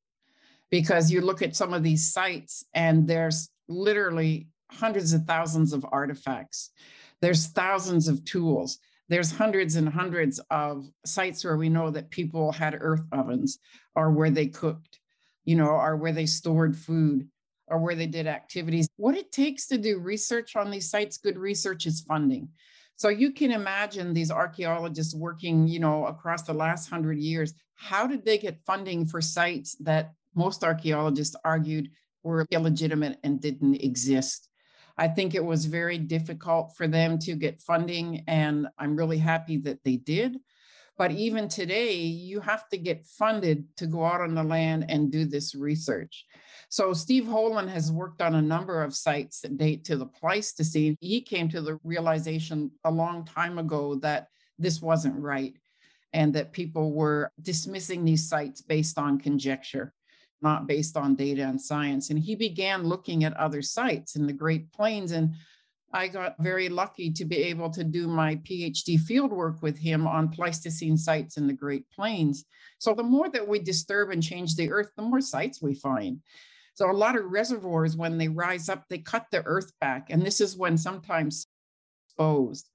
because you look at some of these sites and there's literally hundreds of thousands of artifacts. There's thousands of tools. There's hundreds and hundreds of sites where we know that people had earth ovens or where they cooked, you know, or where they stored food or where they did activities. What it takes to do research on these sites, good research is funding. So you can imagine these archaeologists working, you know, across the last hundred years. How did they get funding for sites that most archaeologists argued were illegitimate and didn't exist? I think it was very difficult for them to get funding, and I'm really happy that they did. But even today, you have to get funded to go out on the land and do this research. So Steve Holen has worked on a number of sites that date to the Pleistocene. He came to the realization a long time ago that this wasn't right and that people were dismissing these sites based on conjecture not based on data and science. And he began looking at other sites in the Great Plains. And I got very lucky to be able to do my PhD fieldwork with him on Pleistocene sites in the Great Plains. So the more that we disturb and change the earth, the more sites we find. So a lot of reservoirs, when they rise up, they cut the earth back. And this is when sometimes exposed.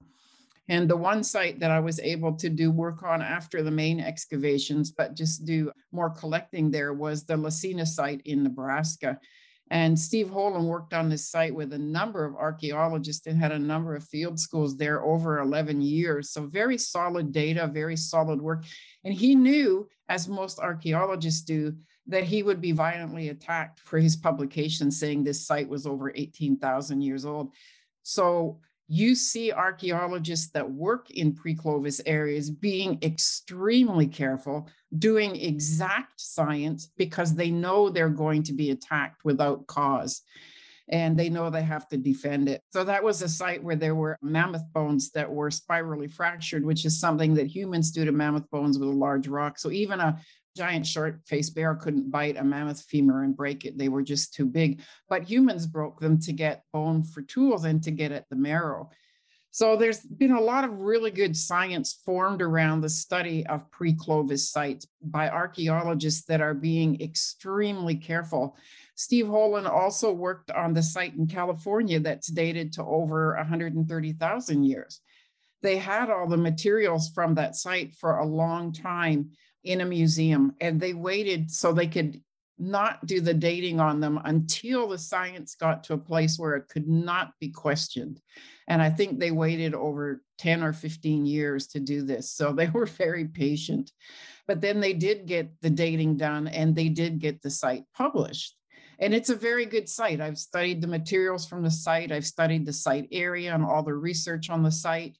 And the one site that I was able to do work on after the main excavations, but just do more collecting there was the La Sena site in Nebraska. And Steve Holen worked on this site with a number of archaeologists and had a number of field schools there over 11 years. So, very solid data, very solid work. And he knew, as most archaeologists do, that he would be violently attacked for his publication saying this site was over 18,000 years old. So, you see archaeologists that work in pre-Clovis areas being extremely careful, doing exact science because they know they're going to be attacked without cause and they know they have to defend it. So that was a site where there were mammoth bones that were spirally fractured, which is something that humans do to mammoth bones with a large rock. So even a giant short faced bear couldn't bite a mammoth femur and break it. They were just too big. But humans broke them to get bone for tools and to get at the marrow. So there's been a lot of really good science formed around the study of pre-Clovis sites by archaeologists that are being extremely careful. Steve Holen also worked on the site in California that's dated to over 130,000 years. They had all the materials from that site for a long time in a museum and they waited so they could not do the dating on them until the science got to a place where it could not be questioned. And I think they waited over 10 or 15 years to do this. So they [laughs] were very patient. But then they did get the dating done and they did get the site published. And it's a very good site. I've studied the materials from the site, I've studied the site area and all the research on the site.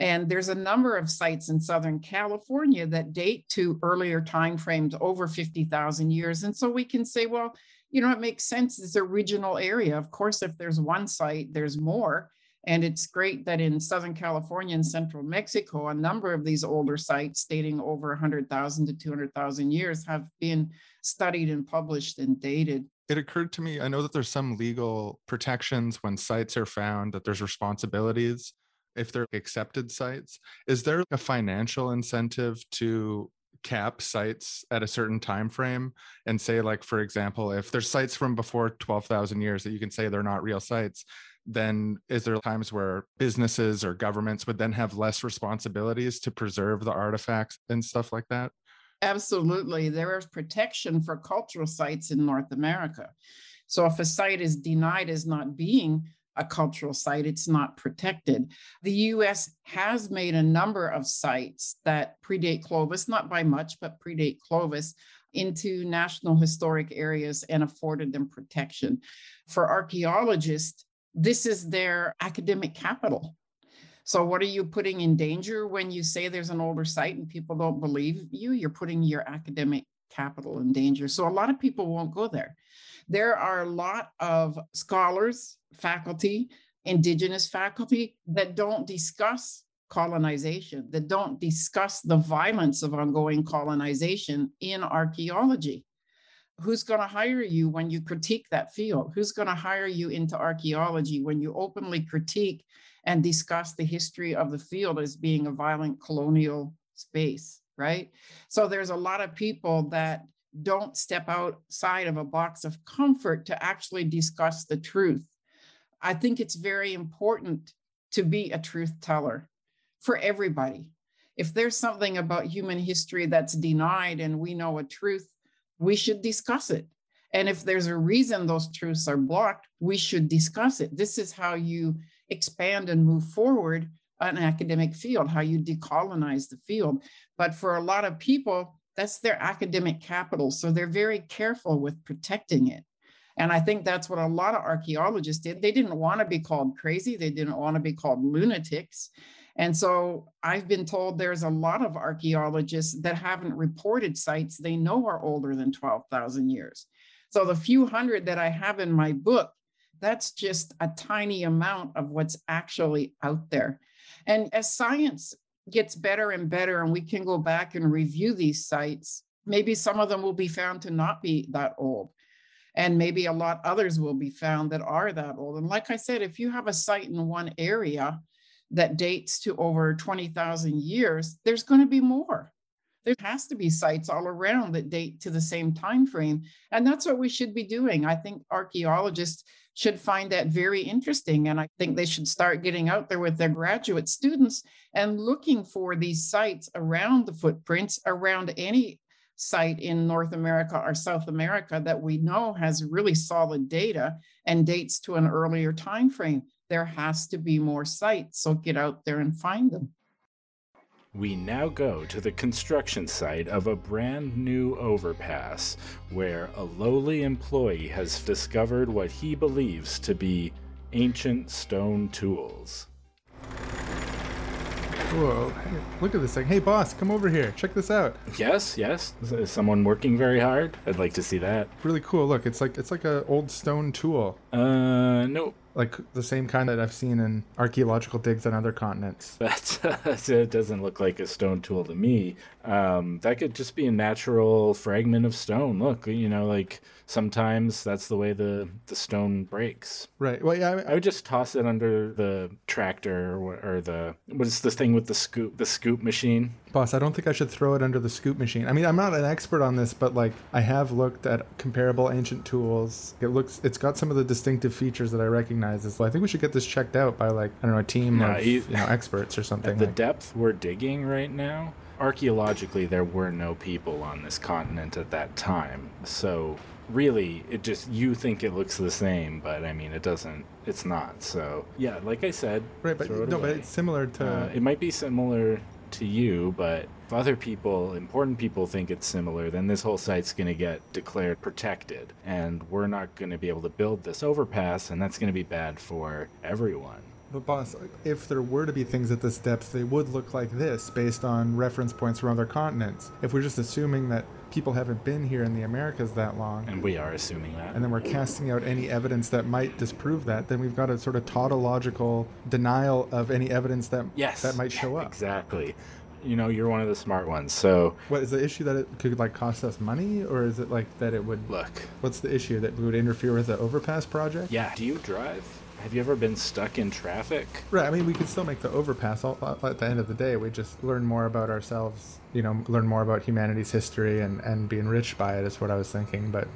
And there's a number of sites in Southern California that date to earlier time frames over 50,000 years. And so we can say, well, you know, it makes sense. It's a regional area. Of course, if there's one site, there's more. And it's great that in Southern California and central Mexico, a number of these older sites dating over 100,000 to 200,000 years have been studied and published and dated. It occurred to me, I know that there's some legal protections when sites are found, that there's responsibilities if they're accepted sites is there a financial incentive to cap sites at a certain time frame? And say like for example if there's sites from before 12,000 years that you can say they're not real sites then is there times where businesses or governments would then have less responsibilities to preserve the artifacts and stuff like that? Absolutely. There is protection for cultural sites in north america. So if a site is denied as not being a cultural site, it's not protected. The US has made a number of sites that predate Clovis, not by much, but predate Clovis into national historic areas and afforded them protection. For archaeologists, this is their academic capital. So, what are you putting in danger when you say there's an older site and people don't believe you? You're putting your academic capital in danger. So, a lot of people won't go there. There are a lot of scholars, faculty, indigenous faculty that don't discuss colonization, that don't discuss the violence of ongoing colonization in archaeology. Who's going to hire you when you critique that field? Who's going to hire you into archaeology when you openly critique and discuss the history of the field as being a violent colonial space, right? So there's a lot of people that don't step outside of a box of comfort to actually discuss the truth. I think it's very important to be a truth teller for everybody. If there's something about human history that's denied and we know a truth, we should discuss it. And if there's a reason those truths are blocked, we should discuss it. This is how you expand and move forward an academic field, how you decolonize the field. But for a lot of people, that's their academic capital. So they're very careful with protecting it. And I think that's what a lot of archaeologists did. They didn't want to be called crazy, they didn't want to be called lunatics. And so I've been told there's a lot of archaeologists that haven't reported sites they know are older than 12,000 years. So the few hundred that I have in my book, that's just a tiny amount of what's actually out there. And as science gets better and better and we can go back and review these sites, maybe some of them will be found to not be that old. And maybe a lot others will be found that are that old. And like I said, if you have a site in one area that dates to over 20,000 years, there's going to be more. There has to be sites all around that date to the same time frame. And that's what we should be doing. I think archaeologists should find that very interesting. And I think they should start getting out there with their graduate students and looking for these sites around the footprints, around any site in North America or South America that we know has really solid data and dates to an earlier time frame. There has to be more sites, so get out there and find them. We now go to the construction site of a brand new overpass where a lowly employee has discovered what he believes to be ancient stone tools. Whoa, hey, look at this thing. Hey, boss, come over here. Check this out. Yes, yes. Is someone working very hard? I'd like to see that. Really cool. Look, it's like it's like a old stone tool. Uh, nope. Like the same kind that I've seen in archaeological digs on other continents. [laughs] That it doesn't look like a stone tool to me. Um, that could just be a natural fragment of stone. Look, you know, like sometimes that's the way the the stone breaks. Right. Well, yeah. I, I would just toss it under the tractor or, or the what's the thing with the scoop the scoop machine. Boss, I don't think I should throw it under the scoop machine. I mean, I'm not an expert on this, but like I have looked at comparable ancient tools. It looks, it's got some of the distinctive features that I recognize. As well. I think we should get this checked out by like I don't know a team No, of you- know experts or something. At the like- depth we're digging right now, archaeologically there were no people on this continent at that time. So really, it just you think it looks the same, but I mean it doesn't. It's not. So yeah, like I said, right, but no, but it's similar to. Uh, it might be similar to you, but if other people, important people, think it's similar, then this whole site's going to get declared protected, and we're not going to be able to build this overpass, and that's going to be bad for everyone. But boss, if there were to be things at this depth, they would look like this based on reference points from other continents. If we're just assuming that people haven't been here in the Americas that long, And we are assuming that. and then we're casting out any evidence that might disprove that, then we've got a sort of tautological denial of any evidence that yes, that might show up. Exactly. You know, you're one of the smart ones. So What is the issue that it could like cost us money, or is it like that it would? look, What's the issue that we would interfere with the overpass project? yeah. Do you drive? Have you ever been stuck in traffic? Right. I mean, we could still make the overpass. All, at the end of the day, we just learn more about ourselves. You know, learn more about humanity's history and and be enriched by it. Is what I was thinking. But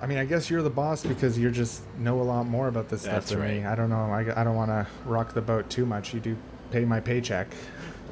I mean, I guess you're the boss because you just know a lot more about this That's stuff than me. right. I don't know. I, I don't want to rock the boat too much. You do pay my paycheck.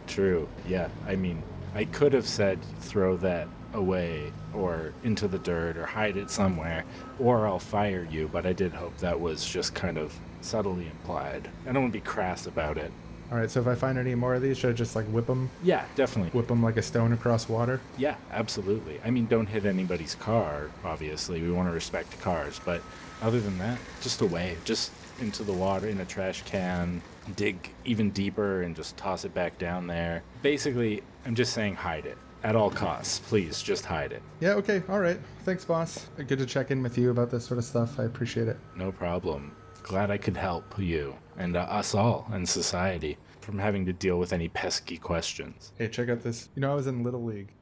True. Yeah. I mean, I could have said throw that away or into the dirt or hide it somewhere or I'll fire you, but I did hope that was just kind of subtly implied. I don't want to be crass about it. All right. So if I find any more of these, should I just like whip them, Yeah, definitely. whip them like a stone across water? Yeah, absolutely. I mean, don't hit anybody's car, obviously. We want to respect cars, but other than that, just away, just into the water in a trash can, dig even deeper and just toss it back down there. Basically, I'm just saying hide it at all costs. Please, just hide it. Yeah. Okay. All right. Thanks, boss. Good to check in with you about this sort of stuff. I appreciate it. No problem. Glad I could help you and uh, us all and society from having to deal with any pesky questions. Hey, check out this. You know, I was in Little League.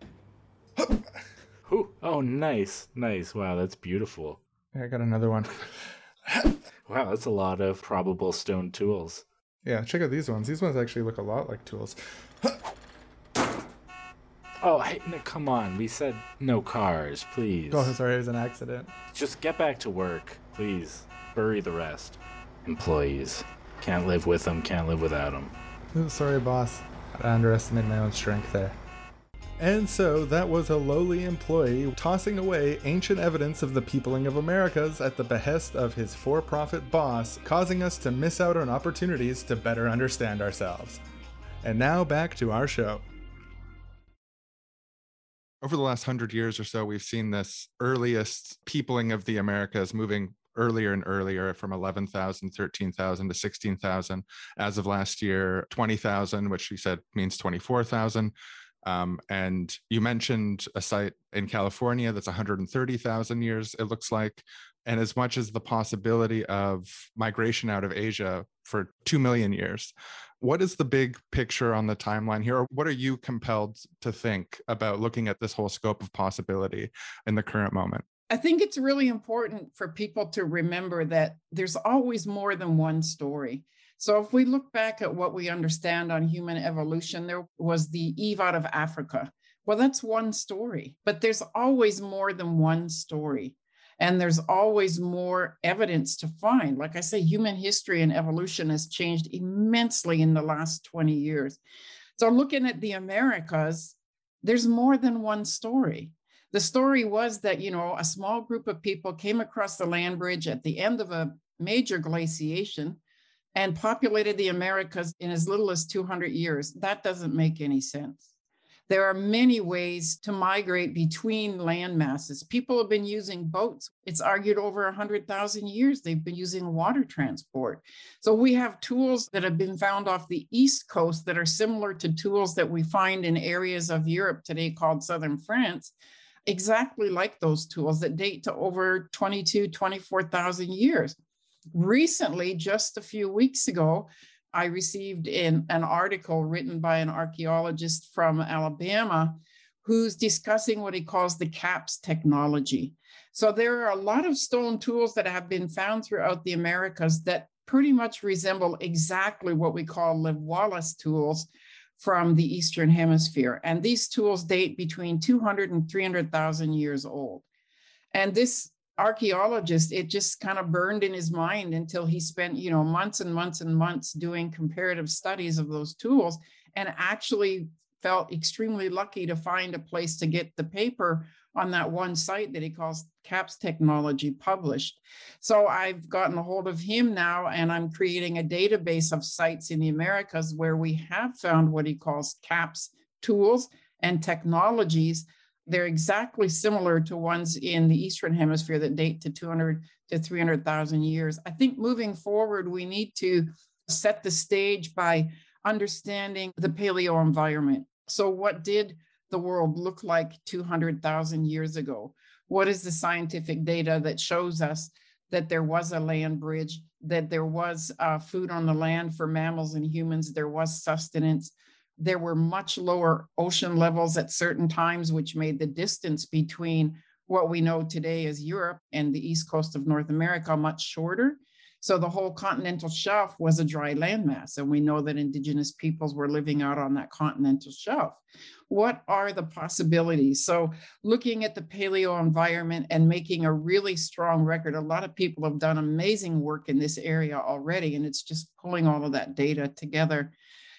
[gasps] Ooh, oh, nice, nice. Wow, that's beautiful. I got another one. [laughs] Wow, that's a lot of probable stone tools. Yeah, check out these ones. These ones actually look a lot like tools. Oh, hey, no, come on. We said no cars, please. Oh, sorry, it was an accident. Just get back to work, please. Bury the rest. Employees. Can't live with them, can't live without them. Oh, sorry, boss. I underestimated my own strength there. And so that was a lowly employee tossing away ancient evidence of the peopling of Americas at the behest of his for profit boss, causing us to miss out on opportunities to better understand ourselves. And now back to our show. Over the last hundred years or so, we've seen this earliest peopling of the Americas moving earlier and earlier from 11,000, 13,000 to 16,000. As of last year, 20,000, which you said means 24,000. Um, and you mentioned a site in California that's 130,000 years, it looks like. And as much as the possibility of migration out of Asia for 2 million years. What is the big picture on the timeline here? Or what are you compelled to think about looking at this whole scope of possibility in the current moment? I think it's really important for people to remember that there's always more than one story. So if we look back at what we understand on human evolution, there was the Eve out of Africa. Well, that's one story, but there's always more than one story. And there's always more evidence to find. Like I say, human history and evolution has changed immensely in the last 20 years. So looking at the Americas, there's more than one story. The story was that, you know, a small group of people came across the land bridge at the end of a major glaciation and populated the Americas in as little as 200 years. That doesn't make any sense. There are many ways to migrate between land masses. People have been using boats. It's argued over 100,000 years they've been using water transport. So we have tools that have been found off the East Coast that are similar to tools that we find in areas of Europe today called Southern France. exactly like those tools that date to over 22, 24,000 years. Recently, just a few weeks ago, I received in an article written by an archaeologist from Alabama who's discussing what he calls the CAPS technology. So there are a lot of stone tools that have been found throughout the Americas that pretty much resemble exactly what we call Levallois tools from the Eastern Hemisphere. And these tools date between 200 and 300,000 years old. And this archaeologist, it just kind of burned in his mind until he spent, you know, months and months and months doing comparative studies of those tools and actually felt extremely lucky to find a place to get the paper on that one site that he calls CAPS Technology published. So I've gotten a hold of him now, and I'm creating a database of sites in the Americas where we have found what he calls CAPS tools and technologies. They're exactly similar to ones in the Eastern Hemisphere that date to 200 to 300,000 years. I think moving forward, we need to set the stage by understanding the paleo environment. So, what did the world look like 200,000 years ago? What is the scientific data that shows us that there was a land bridge, that there was uh, food on the land for mammals and humans, there was sustenance? There were much lower ocean levels at certain times, which made the distance between what we know today as Europe and the east coast of North America much shorter. So the whole continental shelf was a dry landmass, and we know that indigenous peoples were living out on that continental shelf. What are the possibilities? So looking at the paleo environment and making a really strong record, a lot of people have done amazing work in this area already, and it's just pulling all of that data together.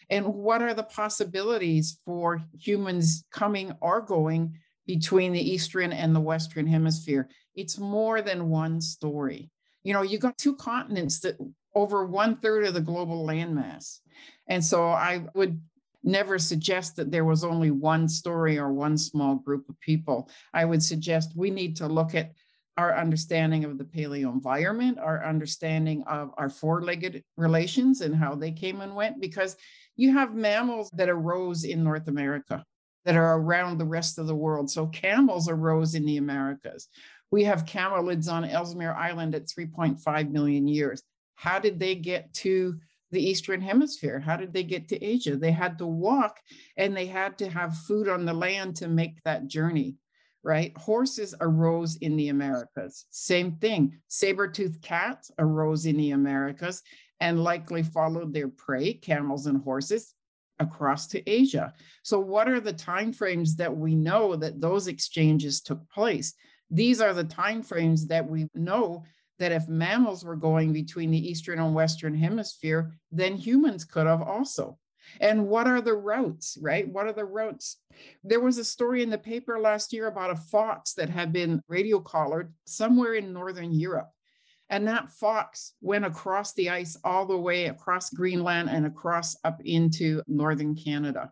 And what are the possibilities for humans coming or going between the Eastern and the Western hemisphere? It's more than one story you know, you got two continents that over one third of the global landmass. And so I would never suggest that there was only one story or one small group of people. I would suggest we need to look at our understanding of the paleo environment, our understanding of our four legged relations and how they came and went, because you have mammals that arose in North America that are around the rest of the world. So camels arose in the Americas. We have camelids on Ellesmere Island at 3.5 million years. How did they get to the Eastern Hemisphere? How did they get to Asia? They had to walk and they had to have food on the land to make that journey, right? Horses arose in the Americas. Same thing. Saber-toothed cats arose in the Americas and likely followed their prey, camels and horses, across to Asia. So what are the timeframes that we know that those exchanges took place? These are the timeframes that we know that if mammals were going between the eastern and western hemisphere, then humans could have also. And what are the routes, right? What are the routes? There was a story in the paper last year about a fox that had been radio collared somewhere in northern Europe. And that fox went across the ice all the way across Greenland and across up into northern Canada.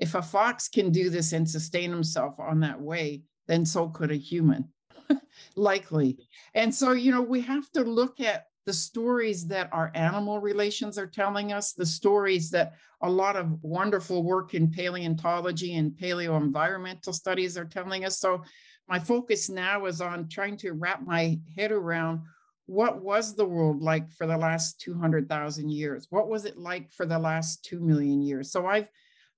If a fox can do this and sustain himself on that way, then so could a human, [laughs] likely. And so, you know, we have to look at the stories that our animal relations are telling us, the stories that a lot of wonderful work in paleontology and paleo environmental studies are telling us. So, my focus now is on trying to wrap my head around what was the world like for the last 200,000 years? What was it like for the last 2 million years? So, I've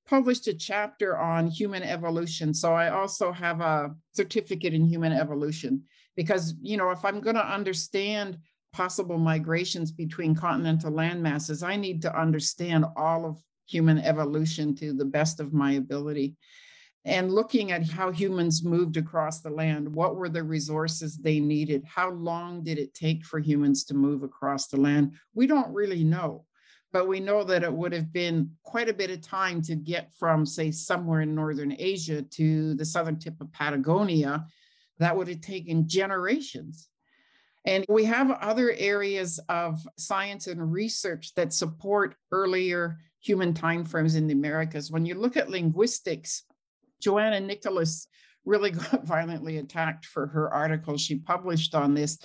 published a chapter on human evolution. So I also have a certificate in human evolution because, you know, if I'm going to understand possible migrations between continental land masses, I need to understand all of human evolution to the best of my ability. And looking at how humans moved across the land, what were the resources they needed? How long did it take for humans to move across the land? We don't really know but we know that it would have been quite a bit of time to get from, say, somewhere in Northern Asia to the southern tip of Patagonia. That would have taken generations. And we have other areas of science and research that support earlier human timeframes in the Americas. When you look at linguistics, Johanna Nichols really [laughs] got violently attacked for her article she published on this.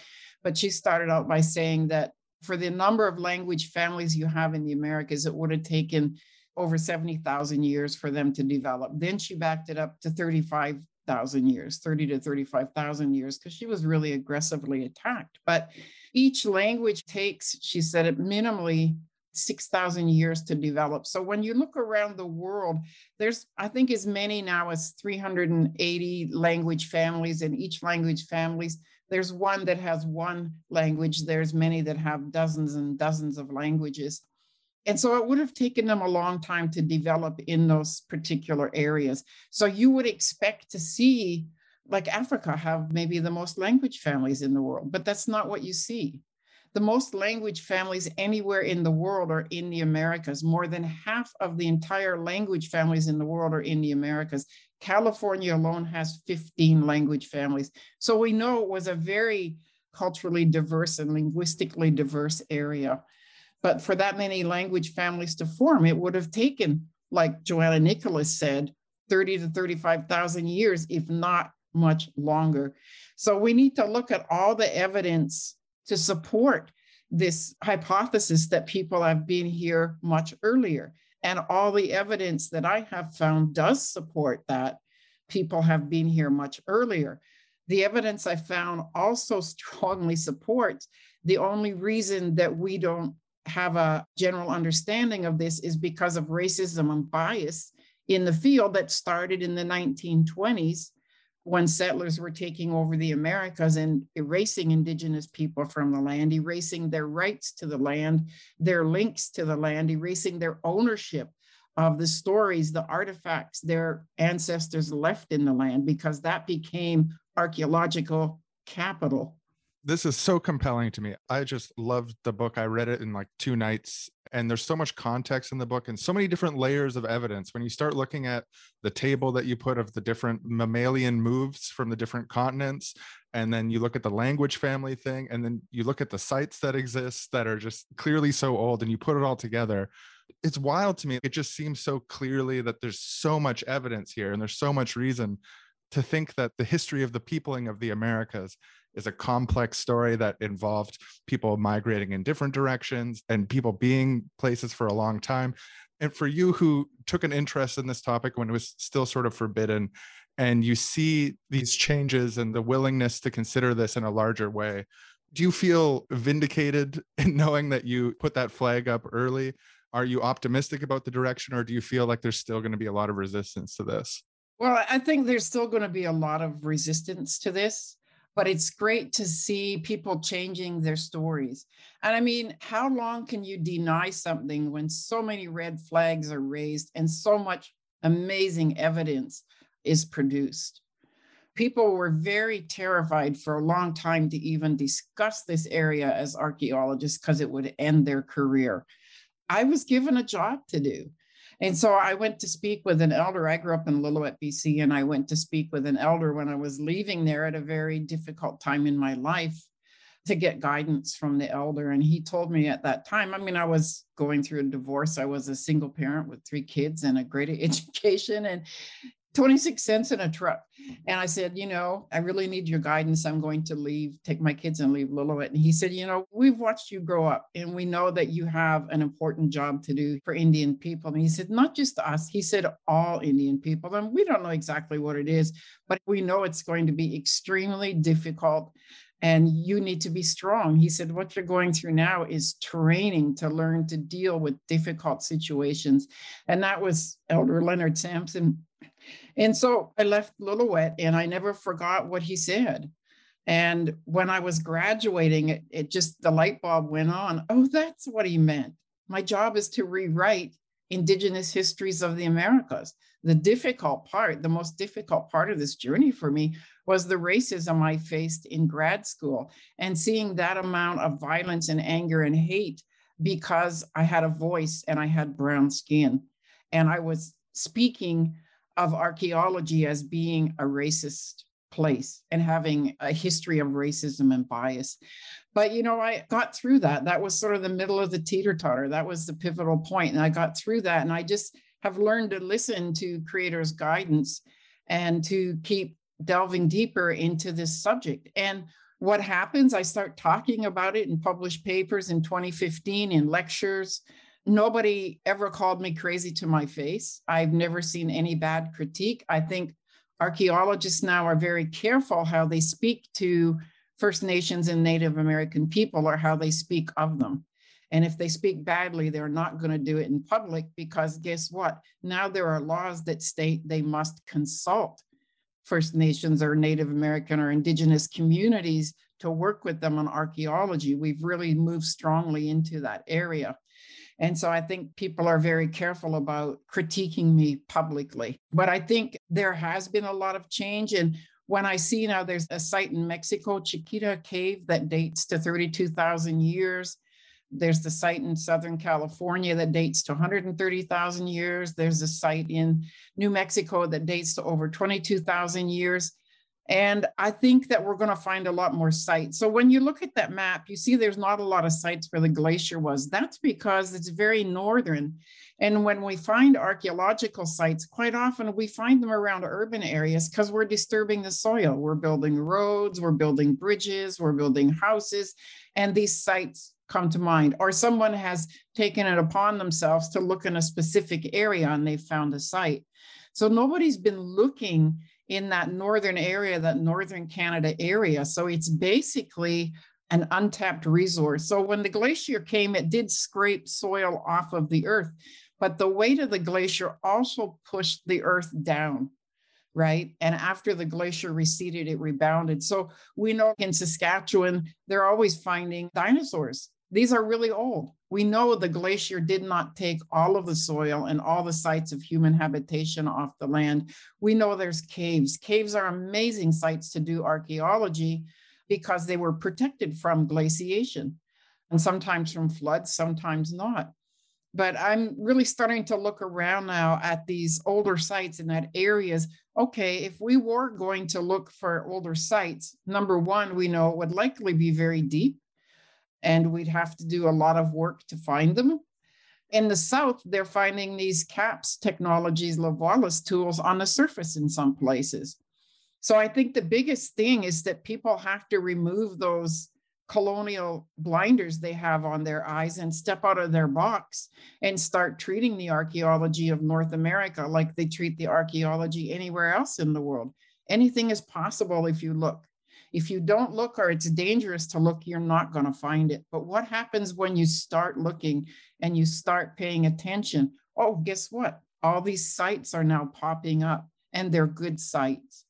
But she started out by saying that for the number of language families you have in the Americas, it would have taken over 70,000 years for them to develop. Then she backed it up to 35 35,000 years, 30 to 35,000 years, because she was really aggressively attacked. But each language takes, she said, it minimally 6,000 years to develop. So when you look around the world, there's, I think, as many now as 380 language families, and each language families, there's one that has one language, there's many that have dozens and dozens of languages. And so it would have taken them a long time to develop in those particular areas. So you would expect to see, like Africa, have maybe the most language families in the world, but that's not what you see. The most language families anywhere in the world are in the Americas. More than half of the entire language families in the world are in the Americas. California alone has 15 language families. So we know it was a very culturally diverse and linguistically diverse area. But for that many language families to form, it would have taken, like Johanna Nichols said, 30 to 35,000 years, if not much longer. So we need to look at all the evidence to support this hypothesis that people have been here much earlier. And all the evidence that I have found does support that people have been here much earlier. The evidence I found also [laughs] strongly supports the only reason that we don't have a general understanding of this is because of racism and bias in the field that started in the 1920s when settlers were taking over the Americas and erasing indigenous people from the land, erasing their rights to the land, their links to the land, erasing their ownership of the stories, the artifacts their ancestors left in the land, because that became archaeological capital this is so compelling to me. I just loved the book. I read it in like two nights, and there's so much context in the book and so many different layers of evidence. When you start looking at the table that you put of the different mammalian moves from the different continents, and then you look at the language family thing, and then you look at the sites that exist that are just clearly so old, and you put it all together. It's wild to me. It just seems so clearly that there's so much evidence here, and there's so much reason to think that the history of the peopling of the Americas is a complex story that involved people migrating in different directions and people being places for a long time. And for you who took an interest in this topic when it was still sort of forbidden, and you see these changes and the willingness to consider this in a larger way, do you feel vindicated [laughs] in knowing that you put that flag up early? Are you optimistic about the direction, or do you feel like there's still going to be a lot of resistance to this? Well, I think there's still going to be a lot of resistance to this but it's great to see people changing their stories. And I mean, how long can you deny something when so many red flags are raised and so much amazing evidence is produced? People were very terrified for a long time to even discuss this area as archaeologists because it would end their career. I was given a job to do. And so I went to speak with an elder. I grew up in Lillooet, BC, and I went to speak with an elder when I was leaving there at a very difficult time in my life to get guidance from the elder. And he told me at that time, I mean, I was going through a divorce. I was a single parent with three kids and a great [laughs] education. And 26 cents in a truck. And I said, you know, I really need your guidance. I'm going to leave, take my kids and leave Lillooet. And he said, you know, we've watched you grow up and we know that you have an important job to do for Indian people. And he said, not just us, he said, all Indian people. And we don't know exactly what it is, but we know it's going to be extremely difficult and you need to be strong. He said, What you're going through now is training to learn to deal with difficult situations. And that was Elder Leonard Sampson and so I left Lillooet and I never forgot what he said. And when I was graduating, it, it just, the light bulb went on. Oh, that's what he meant. My job is to rewrite Indigenous histories of the Americas. The difficult part, the most difficult part of this journey for me was the racism I faced in grad school and seeing that amount of violence and anger and hate because I had a voice and I had brown skin. And I was speaking of archaeology as being a racist place and having a history of racism and bias. But, you know, I got through that. That was sort of the middle of the teeter totter. That was the pivotal point. And I got through that. And I just have learned to listen to creators' guidance and to keep delving deeper into this subject. And what happens, I start talking about it in published papers in 2015 in lectures nobody ever called me crazy to my face. I've never seen any bad critique. I think archaeologists now are very careful how they speak to First Nations and Native American people or how they speak of them. And if they speak badly, they're not going to do it in public because guess what? Now there are laws that state they must consult First Nations or Native American or Indigenous communities to work with them on archaeology. We've really moved strongly into that area. And so I think people are very careful about critiquing me publicly. But I think there has been a lot of change. And when I see now there's a site in Mexico, Chiquihuite Cave, that dates to 32,000 years. There's the site in Southern California that dates to 130,000 years. There's a site in New Mexico that dates to over 22,000 years. And I think that we're going to find a lot more sites. So when you look at that map, you see there's not a lot of sites where the glacier was. That's because it's very northern. And when we find archaeological sites, quite often we find them around urban areas because we're disturbing the soil. We're building roads, we're building bridges, we're building houses, and these sites come to mind. Or someone has taken it upon themselves to look in a specific area and they've found a site. So nobody's been looking in that northern area, that northern Canada area. So it's basically an untapped resource. So when the glacier came, it did scrape soil off of the earth, but the weight of the glacier also pushed the earth down. Right. And after the glacier receded, it rebounded. So we know in Saskatchewan, they're always finding dinosaurs. These are really old. We know the glacier did not take all of the soil and all the sites of human habitation off the land. We know there's caves. Caves are amazing sites to do archaeology because they were protected from glaciation and sometimes from floods, sometimes not. But I'm really starting to look around now at these older sites and at areas. Okay, if we were going to look for older sites, number one, we know it would likely be very deep and we'd have to do a lot of work to find them. In the South, they're finding these CAPS technologies, Levallois tools on the surface in some places. So I think the biggest thing is that people have to remove those colonial blinders they have on their eyes and step out of their box and start treating the archaeology of North America like they treat the archaeology anywhere else in the world. Anything is possible if you look. If you don't look or it's dangerous to look, you're not going to find it. But what happens when you start looking and you start paying attention? Oh, guess what? All these sites are now popping up and they're good sites.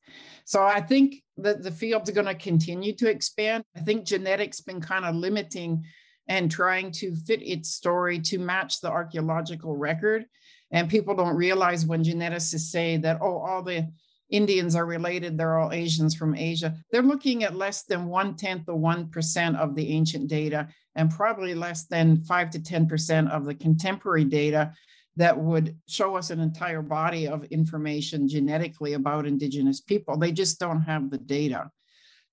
So I think that the field's going to continue to expand. I think genetics been kind of limiting and trying to fit its story to match the archaeological record. And people don't realize when geneticists say that, oh, all the Indians are related, they're all Asians from Asia. They're looking at less than one tenth of 1% of the ancient data and probably less than 5 to 10% of the contemporary data that would show us an entire body of information genetically about Indigenous people. They just don't have the data.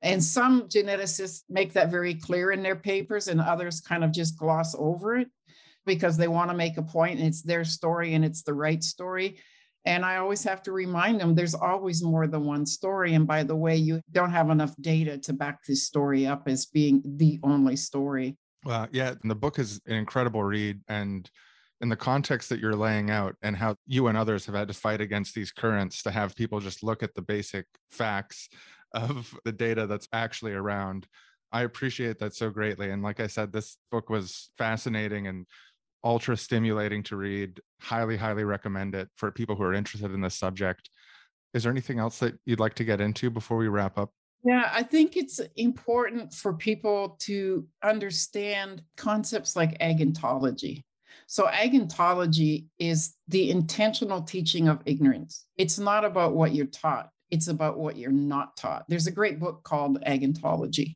And some geneticists make that very clear in their papers, and others kind of just gloss over it because they want to make a point and it's their story and it's the right story. And I always have to remind them there's always more than one story. And by the way, you don't have enough data to back this story up as being the only story. Well, yeah, the book is an incredible read. And in the context that you're laying out and how you and others have had to fight against these currents to have people just look at the basic facts of the data that's actually around. I appreciate that so greatly. And like I said, this book was fascinating and ultra stimulating to read. Highly, highly recommend it for people who are interested in this subject. Is there anything else that you'd like to get into before we wrap up? Yeah, I think it's important for people to understand concepts like agnotology. So, agnotology is the intentional teaching of ignorance. It's not about what you're taught, it's about what you're not taught. There's a great book called Agnotology.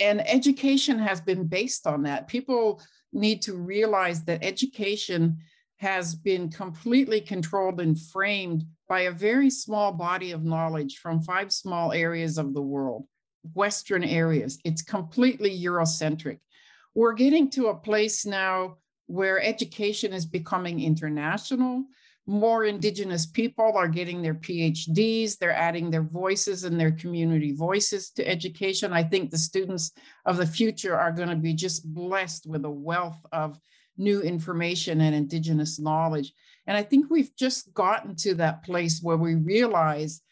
And education has been based on that. People need to realize that education has been completely controlled and framed by a very small body of knowledge from five small areas of the world, Western areas. It's completely Eurocentric. We're getting to a place now where education is becoming international. More Indigenous people are getting their PhDs, they're adding their voices and their community voices to education. I think the students of the future are going to be just blessed with a wealth of new information and Indigenous knowledge. And I think we've just gotten to that place where we realize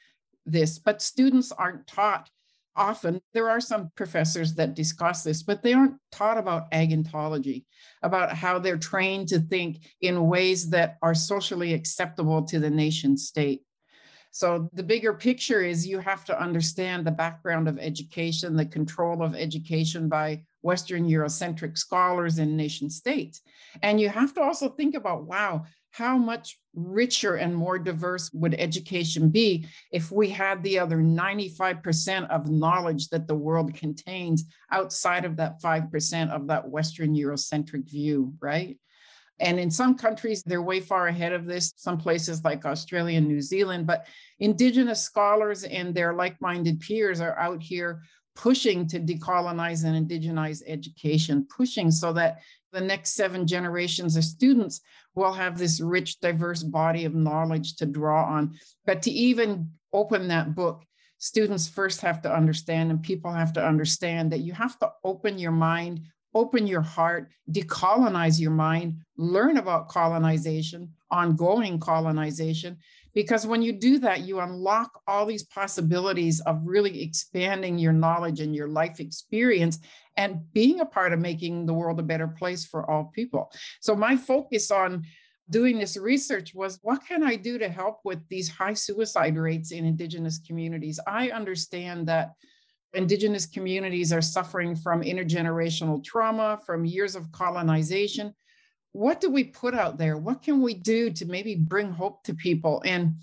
this, but students aren't taught often. There are some professors that discuss this, but they aren't taught about agnotology, about how they're trained to think in ways that are socially acceptable to the nation state. So the bigger picture is you have to understand the background of education, the control of education by Western Eurocentric scholars in nation states. And you have to also think about, wow, how much richer and more diverse would education be if we had the other 95% of knowledge that the world contains outside of that 5% of that Western Eurocentric view, right? And in some countries, they're way far ahead of this, some places like Australia and New Zealand. But Indigenous scholars and their like minded peers are out here pushing to decolonize and indigenize education, pushing so that the next seven generations of students will have this rich, diverse body of knowledge to draw on. But to even open that book, students first have to understand, and people have to understand that you have to open your mind, open your heart, decolonize your mind, learn about colonization, ongoing colonization, because when you do that, you unlock all these possibilities of really expanding your knowledge and your life experience and being a part of making the world a better place for all people. So, my focus on doing this research was what can I do to help with these high suicide rates in Indigenous communities? I understand that Indigenous communities are suffering from intergenerational trauma, from years of colonization what do we put out there? What can we do to maybe bring hope to people? And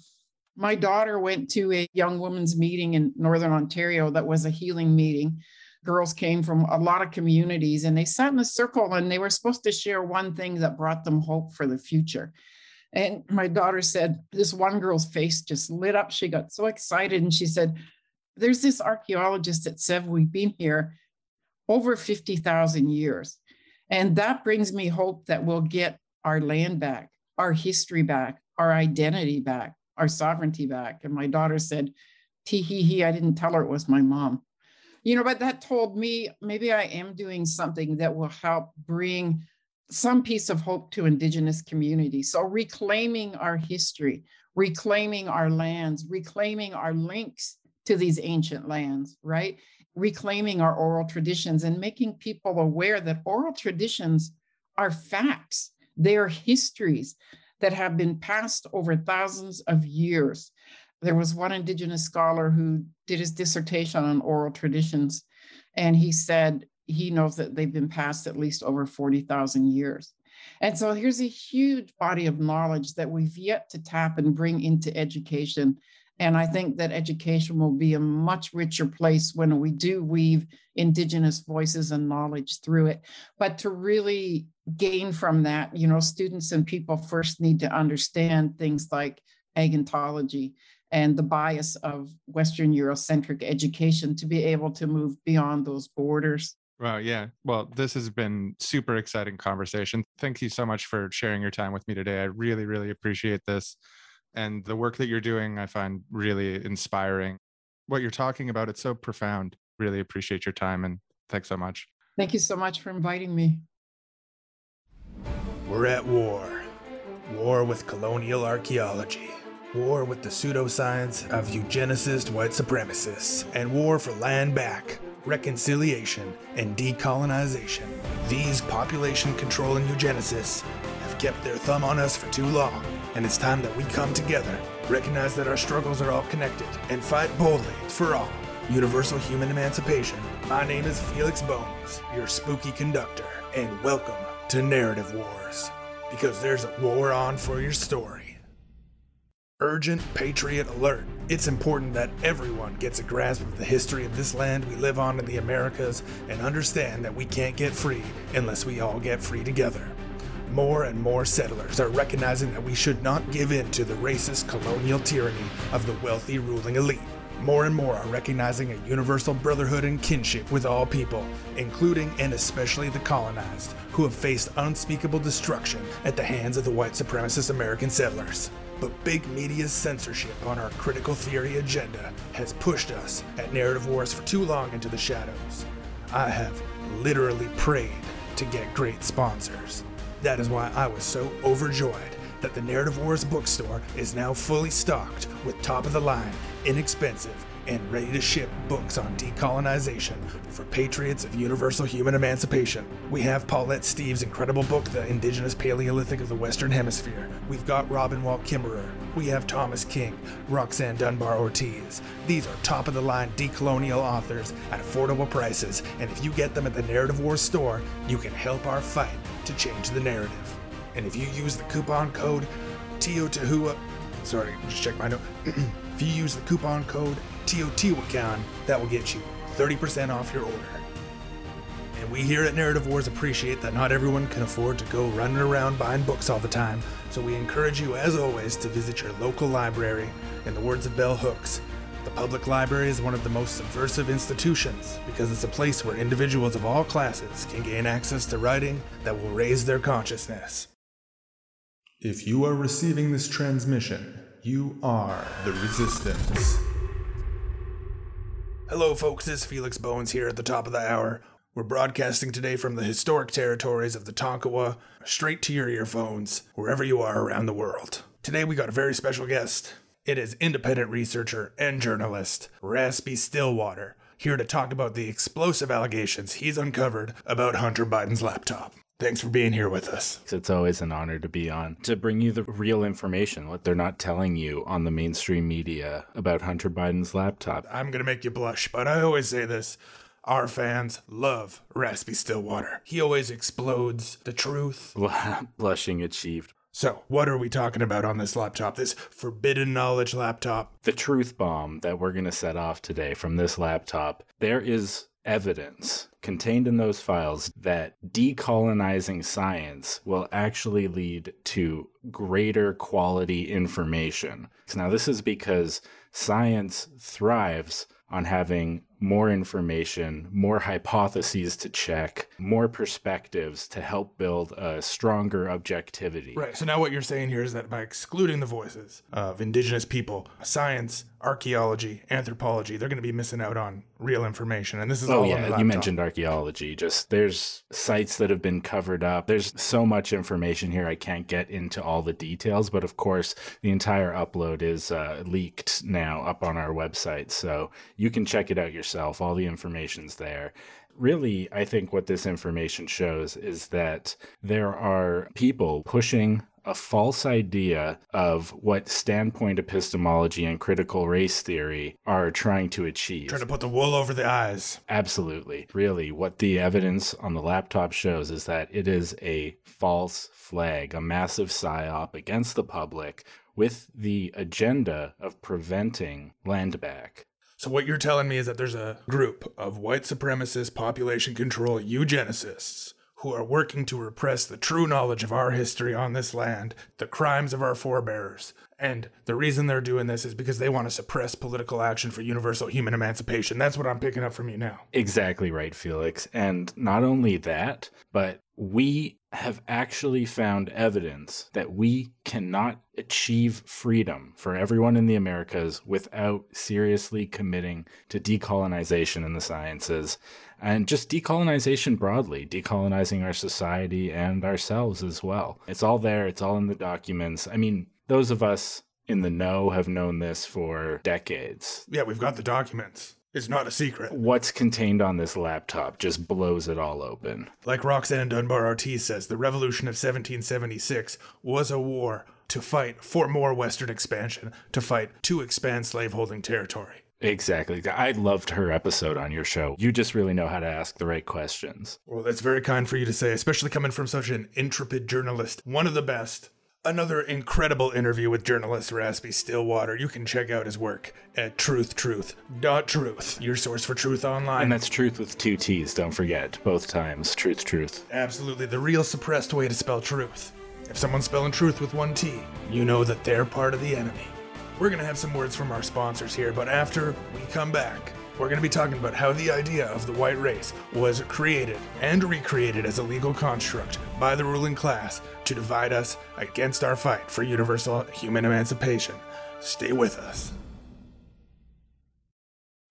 my daughter went to a young women's meeting in Northern Ontario that was a healing meeting. Girls came from a lot of communities and they sat in a circle and they were supposed to share one thing that brought them hope for the future. And my daughter said, This one girl's face just lit up. She got so excited and she said, There's this archaeologist that said we've been here over 50,000 years. And that brings me hope that we'll get our land back, our history back, our identity back, our sovereignty back. And my daughter said, tee hee hee, I didn't tell her it was my mom. You know, but that told me maybe I am doing something that will help bring some piece of hope to Indigenous communities. So reclaiming our history, reclaiming our lands, reclaiming our links to these ancient lands, right? Reclaiming our oral traditions and making people aware that oral traditions are facts, they are histories that have been passed over thousands of years. There was one Indigenous scholar who did his dissertation on oral traditions, and he said he knows that they've been passed at least over 40,000 years. And so here's a huge body of knowledge that we've yet to tap and bring into education and I think that education will be a much richer place when we do weave Indigenous voices and knowledge through it. But to really gain from that, you know, students and people first need to understand things like agnotology and the bias of Western Eurocentric education to be able to move beyond those borders. Wow, yeah. Well, this has been super exciting conversation. Thank you so much for sharing your time with me today. I really, really appreciate this. And the work that you're doing, I find really inspiring. What you're talking about, it's so profound. Really appreciate your time and thanks so much. Thank you so much for inviting me. We're at war. War with colonial archaeology. War with the pseudoscience of eugenicist white supremacists. And war for land back, reconciliation, and decolonization. These population controlling eugenicists have kept their thumb on us for too long and it's time that we come together, recognize that our struggles are all connected, and fight boldly for all. Universal human emancipation. My name is Felix Bones, your spooky conductor, and welcome to Narrative Wars, because there's a war on for your story. Urgent Patriot Alert. It's important that everyone gets a grasp of the history of this land we live on in the Americas and understand that we can't get free unless we all get free together. More and more settlers are recognizing that we should not give in to the racist colonial tyranny of the wealthy ruling elite. More and more are recognizing a universal brotherhood and kinship with all people, including and especially the colonized, who have faced unspeakable destruction at the hands of the white supremacist American settlers. But big media's censorship on our critical theory agenda has pushed us at Narrative Wars for too long into the shadows. I have literally prayed to get great sponsors. That is why I was so overjoyed that the Narrative Wars bookstore is now fully stocked with top of the line, inexpensive, and ready to ship books on decolonization for patriots of universal human emancipation. We have Paulette Steeves' incredible book, The Indigenous Paleolithic of the Western Hemisphere. We've got Robin Wall Kimmerer. We have Thomas King, Roxanne Dunbar Ortiz. These are top of the line decolonial authors at affordable prices, and if you get them at the Narrative Wars store, you can help our fight to change the narrative. And if you use the coupon code TEOTAHUA, sorry, just check my note. [clears throat] if you use the coupon code Teotihuacan, that will get you 30% off your order. And we here at Narrative Wars appreciate that not everyone can afford to go running around buying books all the time, so we encourage you, as always, to visit your local library. In the words of Bell Hooks, the public library is one of the most subversive institutions because it's a place where individuals of all classes can gain access to writing that will raise their consciousness. If you are receiving this transmission, you are the Resistance. Hello, folks. It's Felix Bones here at the top of the hour. We're broadcasting today from the historic territories of the Tonkawa, straight to your earphones, wherever you are around the world. Today, we got a very special guest. It is independent researcher and journalist Raspy Stillwater, here to talk about the explosive allegations he's uncovered about Hunter Biden's laptop. Thanks for being here with us. It's always an honor to be on to bring you the real information, what they're not telling you on the mainstream media about Hunter Biden's laptop. I'm going to make you blush, but I always say this. Our fans love Raspy Stillwater. He always explodes the truth. [laughs] Blushing achieved. So, what are we talking about on this laptop? This forbidden knowledge laptop? The truth bomb that we're going to set off today from this laptop. There is evidence contained in those files that decolonizing science will actually lead to greater quality information. Now, this is because science thrives on having more information, more hypotheses to check, more perspectives to help build a stronger objectivity. Right. So now what you're saying here is that by excluding the voices of indigenous people, science, archaeology, anthropology, they're going to be missing out on real information. And this is oh all yeah, you mentioned archaeology. Just there's sites that have been covered up. There's so much information here. I can't get into all the details, but of course, the entire upload is uh, leaked now up on our website, so you can check it out yourself. All the information's there really, I think what this information shows is that there are people pushing a false idea of what standpoint epistemology and critical race theory are trying to achieve. Trying to put the wool over the eyes. Absolutely. Really, what the evidence on the laptop shows is that it is a false flag, a massive psyop against the public with the agenda of preventing land back. So, what you're telling me is that there's a group of white supremacist population control eugenicists who are working to repress the true knowledge of our history on this land, the crimes of our forebears. And the reason they're doing this is because they want to suppress political action for universal human emancipation. That's what I'm picking up from you now. Exactly right, Felix. And not only that, but we have actually found evidence that we cannot achieve freedom for everyone in the Americas without seriously committing to decolonization in the sciences and just decolonization broadly, decolonizing our society and ourselves as well. It's all there, it's all in the documents. I mean, those of us in the know have known this for decades. Yeah, we've got the documents. It's not a secret. What's contained on this laptop just blows it all open. Like Roxanne Dunbar Ortiz says, the Revolution of 1776 was a war to fight for more Western expansion, to fight to expand slaveholding territory. Exactly. I loved her episode on your show. You just really know how to ask the right questions. Well, that's very kind for you to say, especially coming from such an intrepid journalist, one of the best. Another incredible interview with journalist Raspy Stillwater. You can check out his work at truthtruth.truth, your source for truth online. And that's truth with two T's, don't forget. Both times. Truth, truth. Absolutely, the real suppressed way to spell truth. If someone's spelling truth with one T, you know that they're part of the enemy. We're going to have some words from our sponsors here, but after we come back, we're going to be talking about how the idea of the white race was created and recreated as a legal construct by the ruling class to divide us against our fight for universal human emancipation. Stay with us.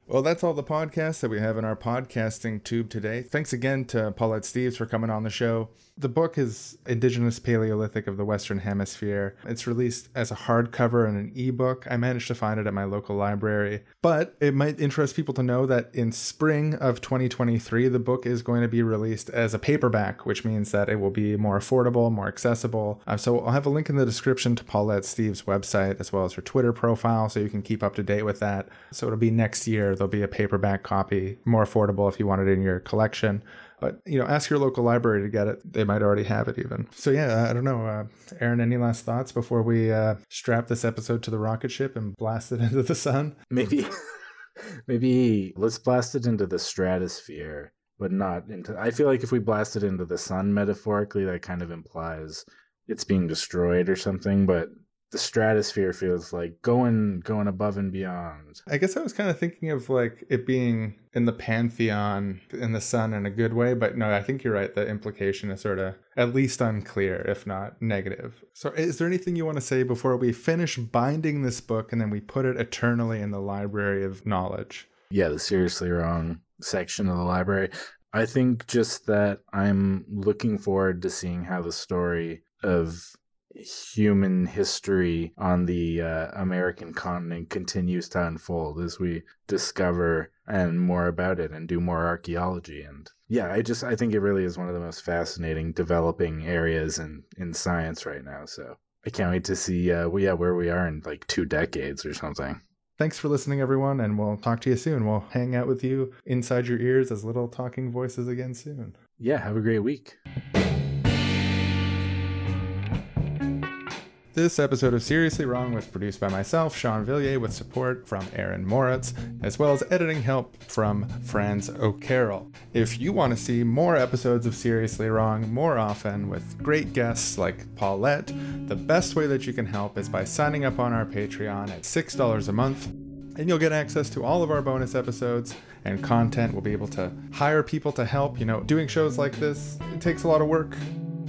Well, that's all the podcasts that we have in our podcasting tube today. Thanks again to Paulette Steeves for coming on the show. The book is Indigenous Paleolithic of the Western Hemisphere. It's released as a hardcover and an ebook. I managed to find it at my local library. But it might interest people to know that in spring of 2023, the book is going to be released as a paperback, which means that it will be more affordable, more accessible. Uh, so I'll have a link in the description to Paulette Steeves' website as well as her Twitter profile so you can keep up to date with that. So it'll be next year, there'll be a paperback copy, more affordable if you want it in your collection. But you know, ask your local library to get it. They might already have it even. So yeah, I don't know, uh, Aaron. Any last thoughts before we uh, strap this episode to the rocket ship and blast it [laughs] into the sun? Maybe, [laughs] maybe let's blast it into the stratosphere, but not into. I feel like if we blast it into the sun, metaphorically, that kind of implies it's being destroyed or something. But the stratosphere feels like going going above and beyond. I guess I was kind of thinking of like it being in the pantheon in the sun in a good way, but no, I think you're right. The implication is sort of at least unclear, if not negative. So, is there anything you want to say before we finish binding this book and then we put it eternally in the library of knowledge? Yeah, the seriously wrong section of the library. I think just that I'm looking forward to seeing how the story of human history on the uh, American continent continues to unfold as we discover and more about it and do more archaeology and yeah i just i think it really is one of the most fascinating developing areas in in science right now so i can't wait to see uh well, yeah where we are in like two decades or something Thanks for listening, everyone, and we'll talk to you soon. We'll hang out with you inside your ears as little talking voices again soon. Yeah, have a great week. This episode of Seriously Wrong was produced by myself, Sean Villiers, with support from Aaron Moritz, as well as editing help from Franz O'Carroll. If you want to see more episodes of Seriously Wrong more often with great guests like Paulette, the best way that you can help is by signing up on our Patreon at $6 a month and you'll get access to all of our bonus episodes and content. We'll be able to hire people to help. You know, doing shows like this, it takes a lot of work.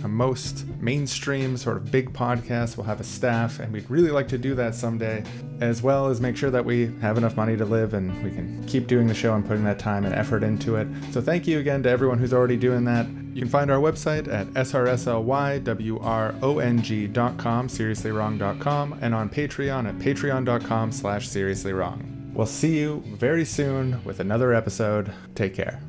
A most mainstream, sort of big podcasts will have a staff, and we'd really like to do that someday, as well as make sure that we have enough money to live and we can keep doing the show and putting that time and effort into it. So, thank you again to everyone who's already doing that. You can find our website at srslywrong.com, seriously-wrong.com, and on Patreon at patreon.com slash seriously-wrong. We'll see you very soon with another episode. Take care.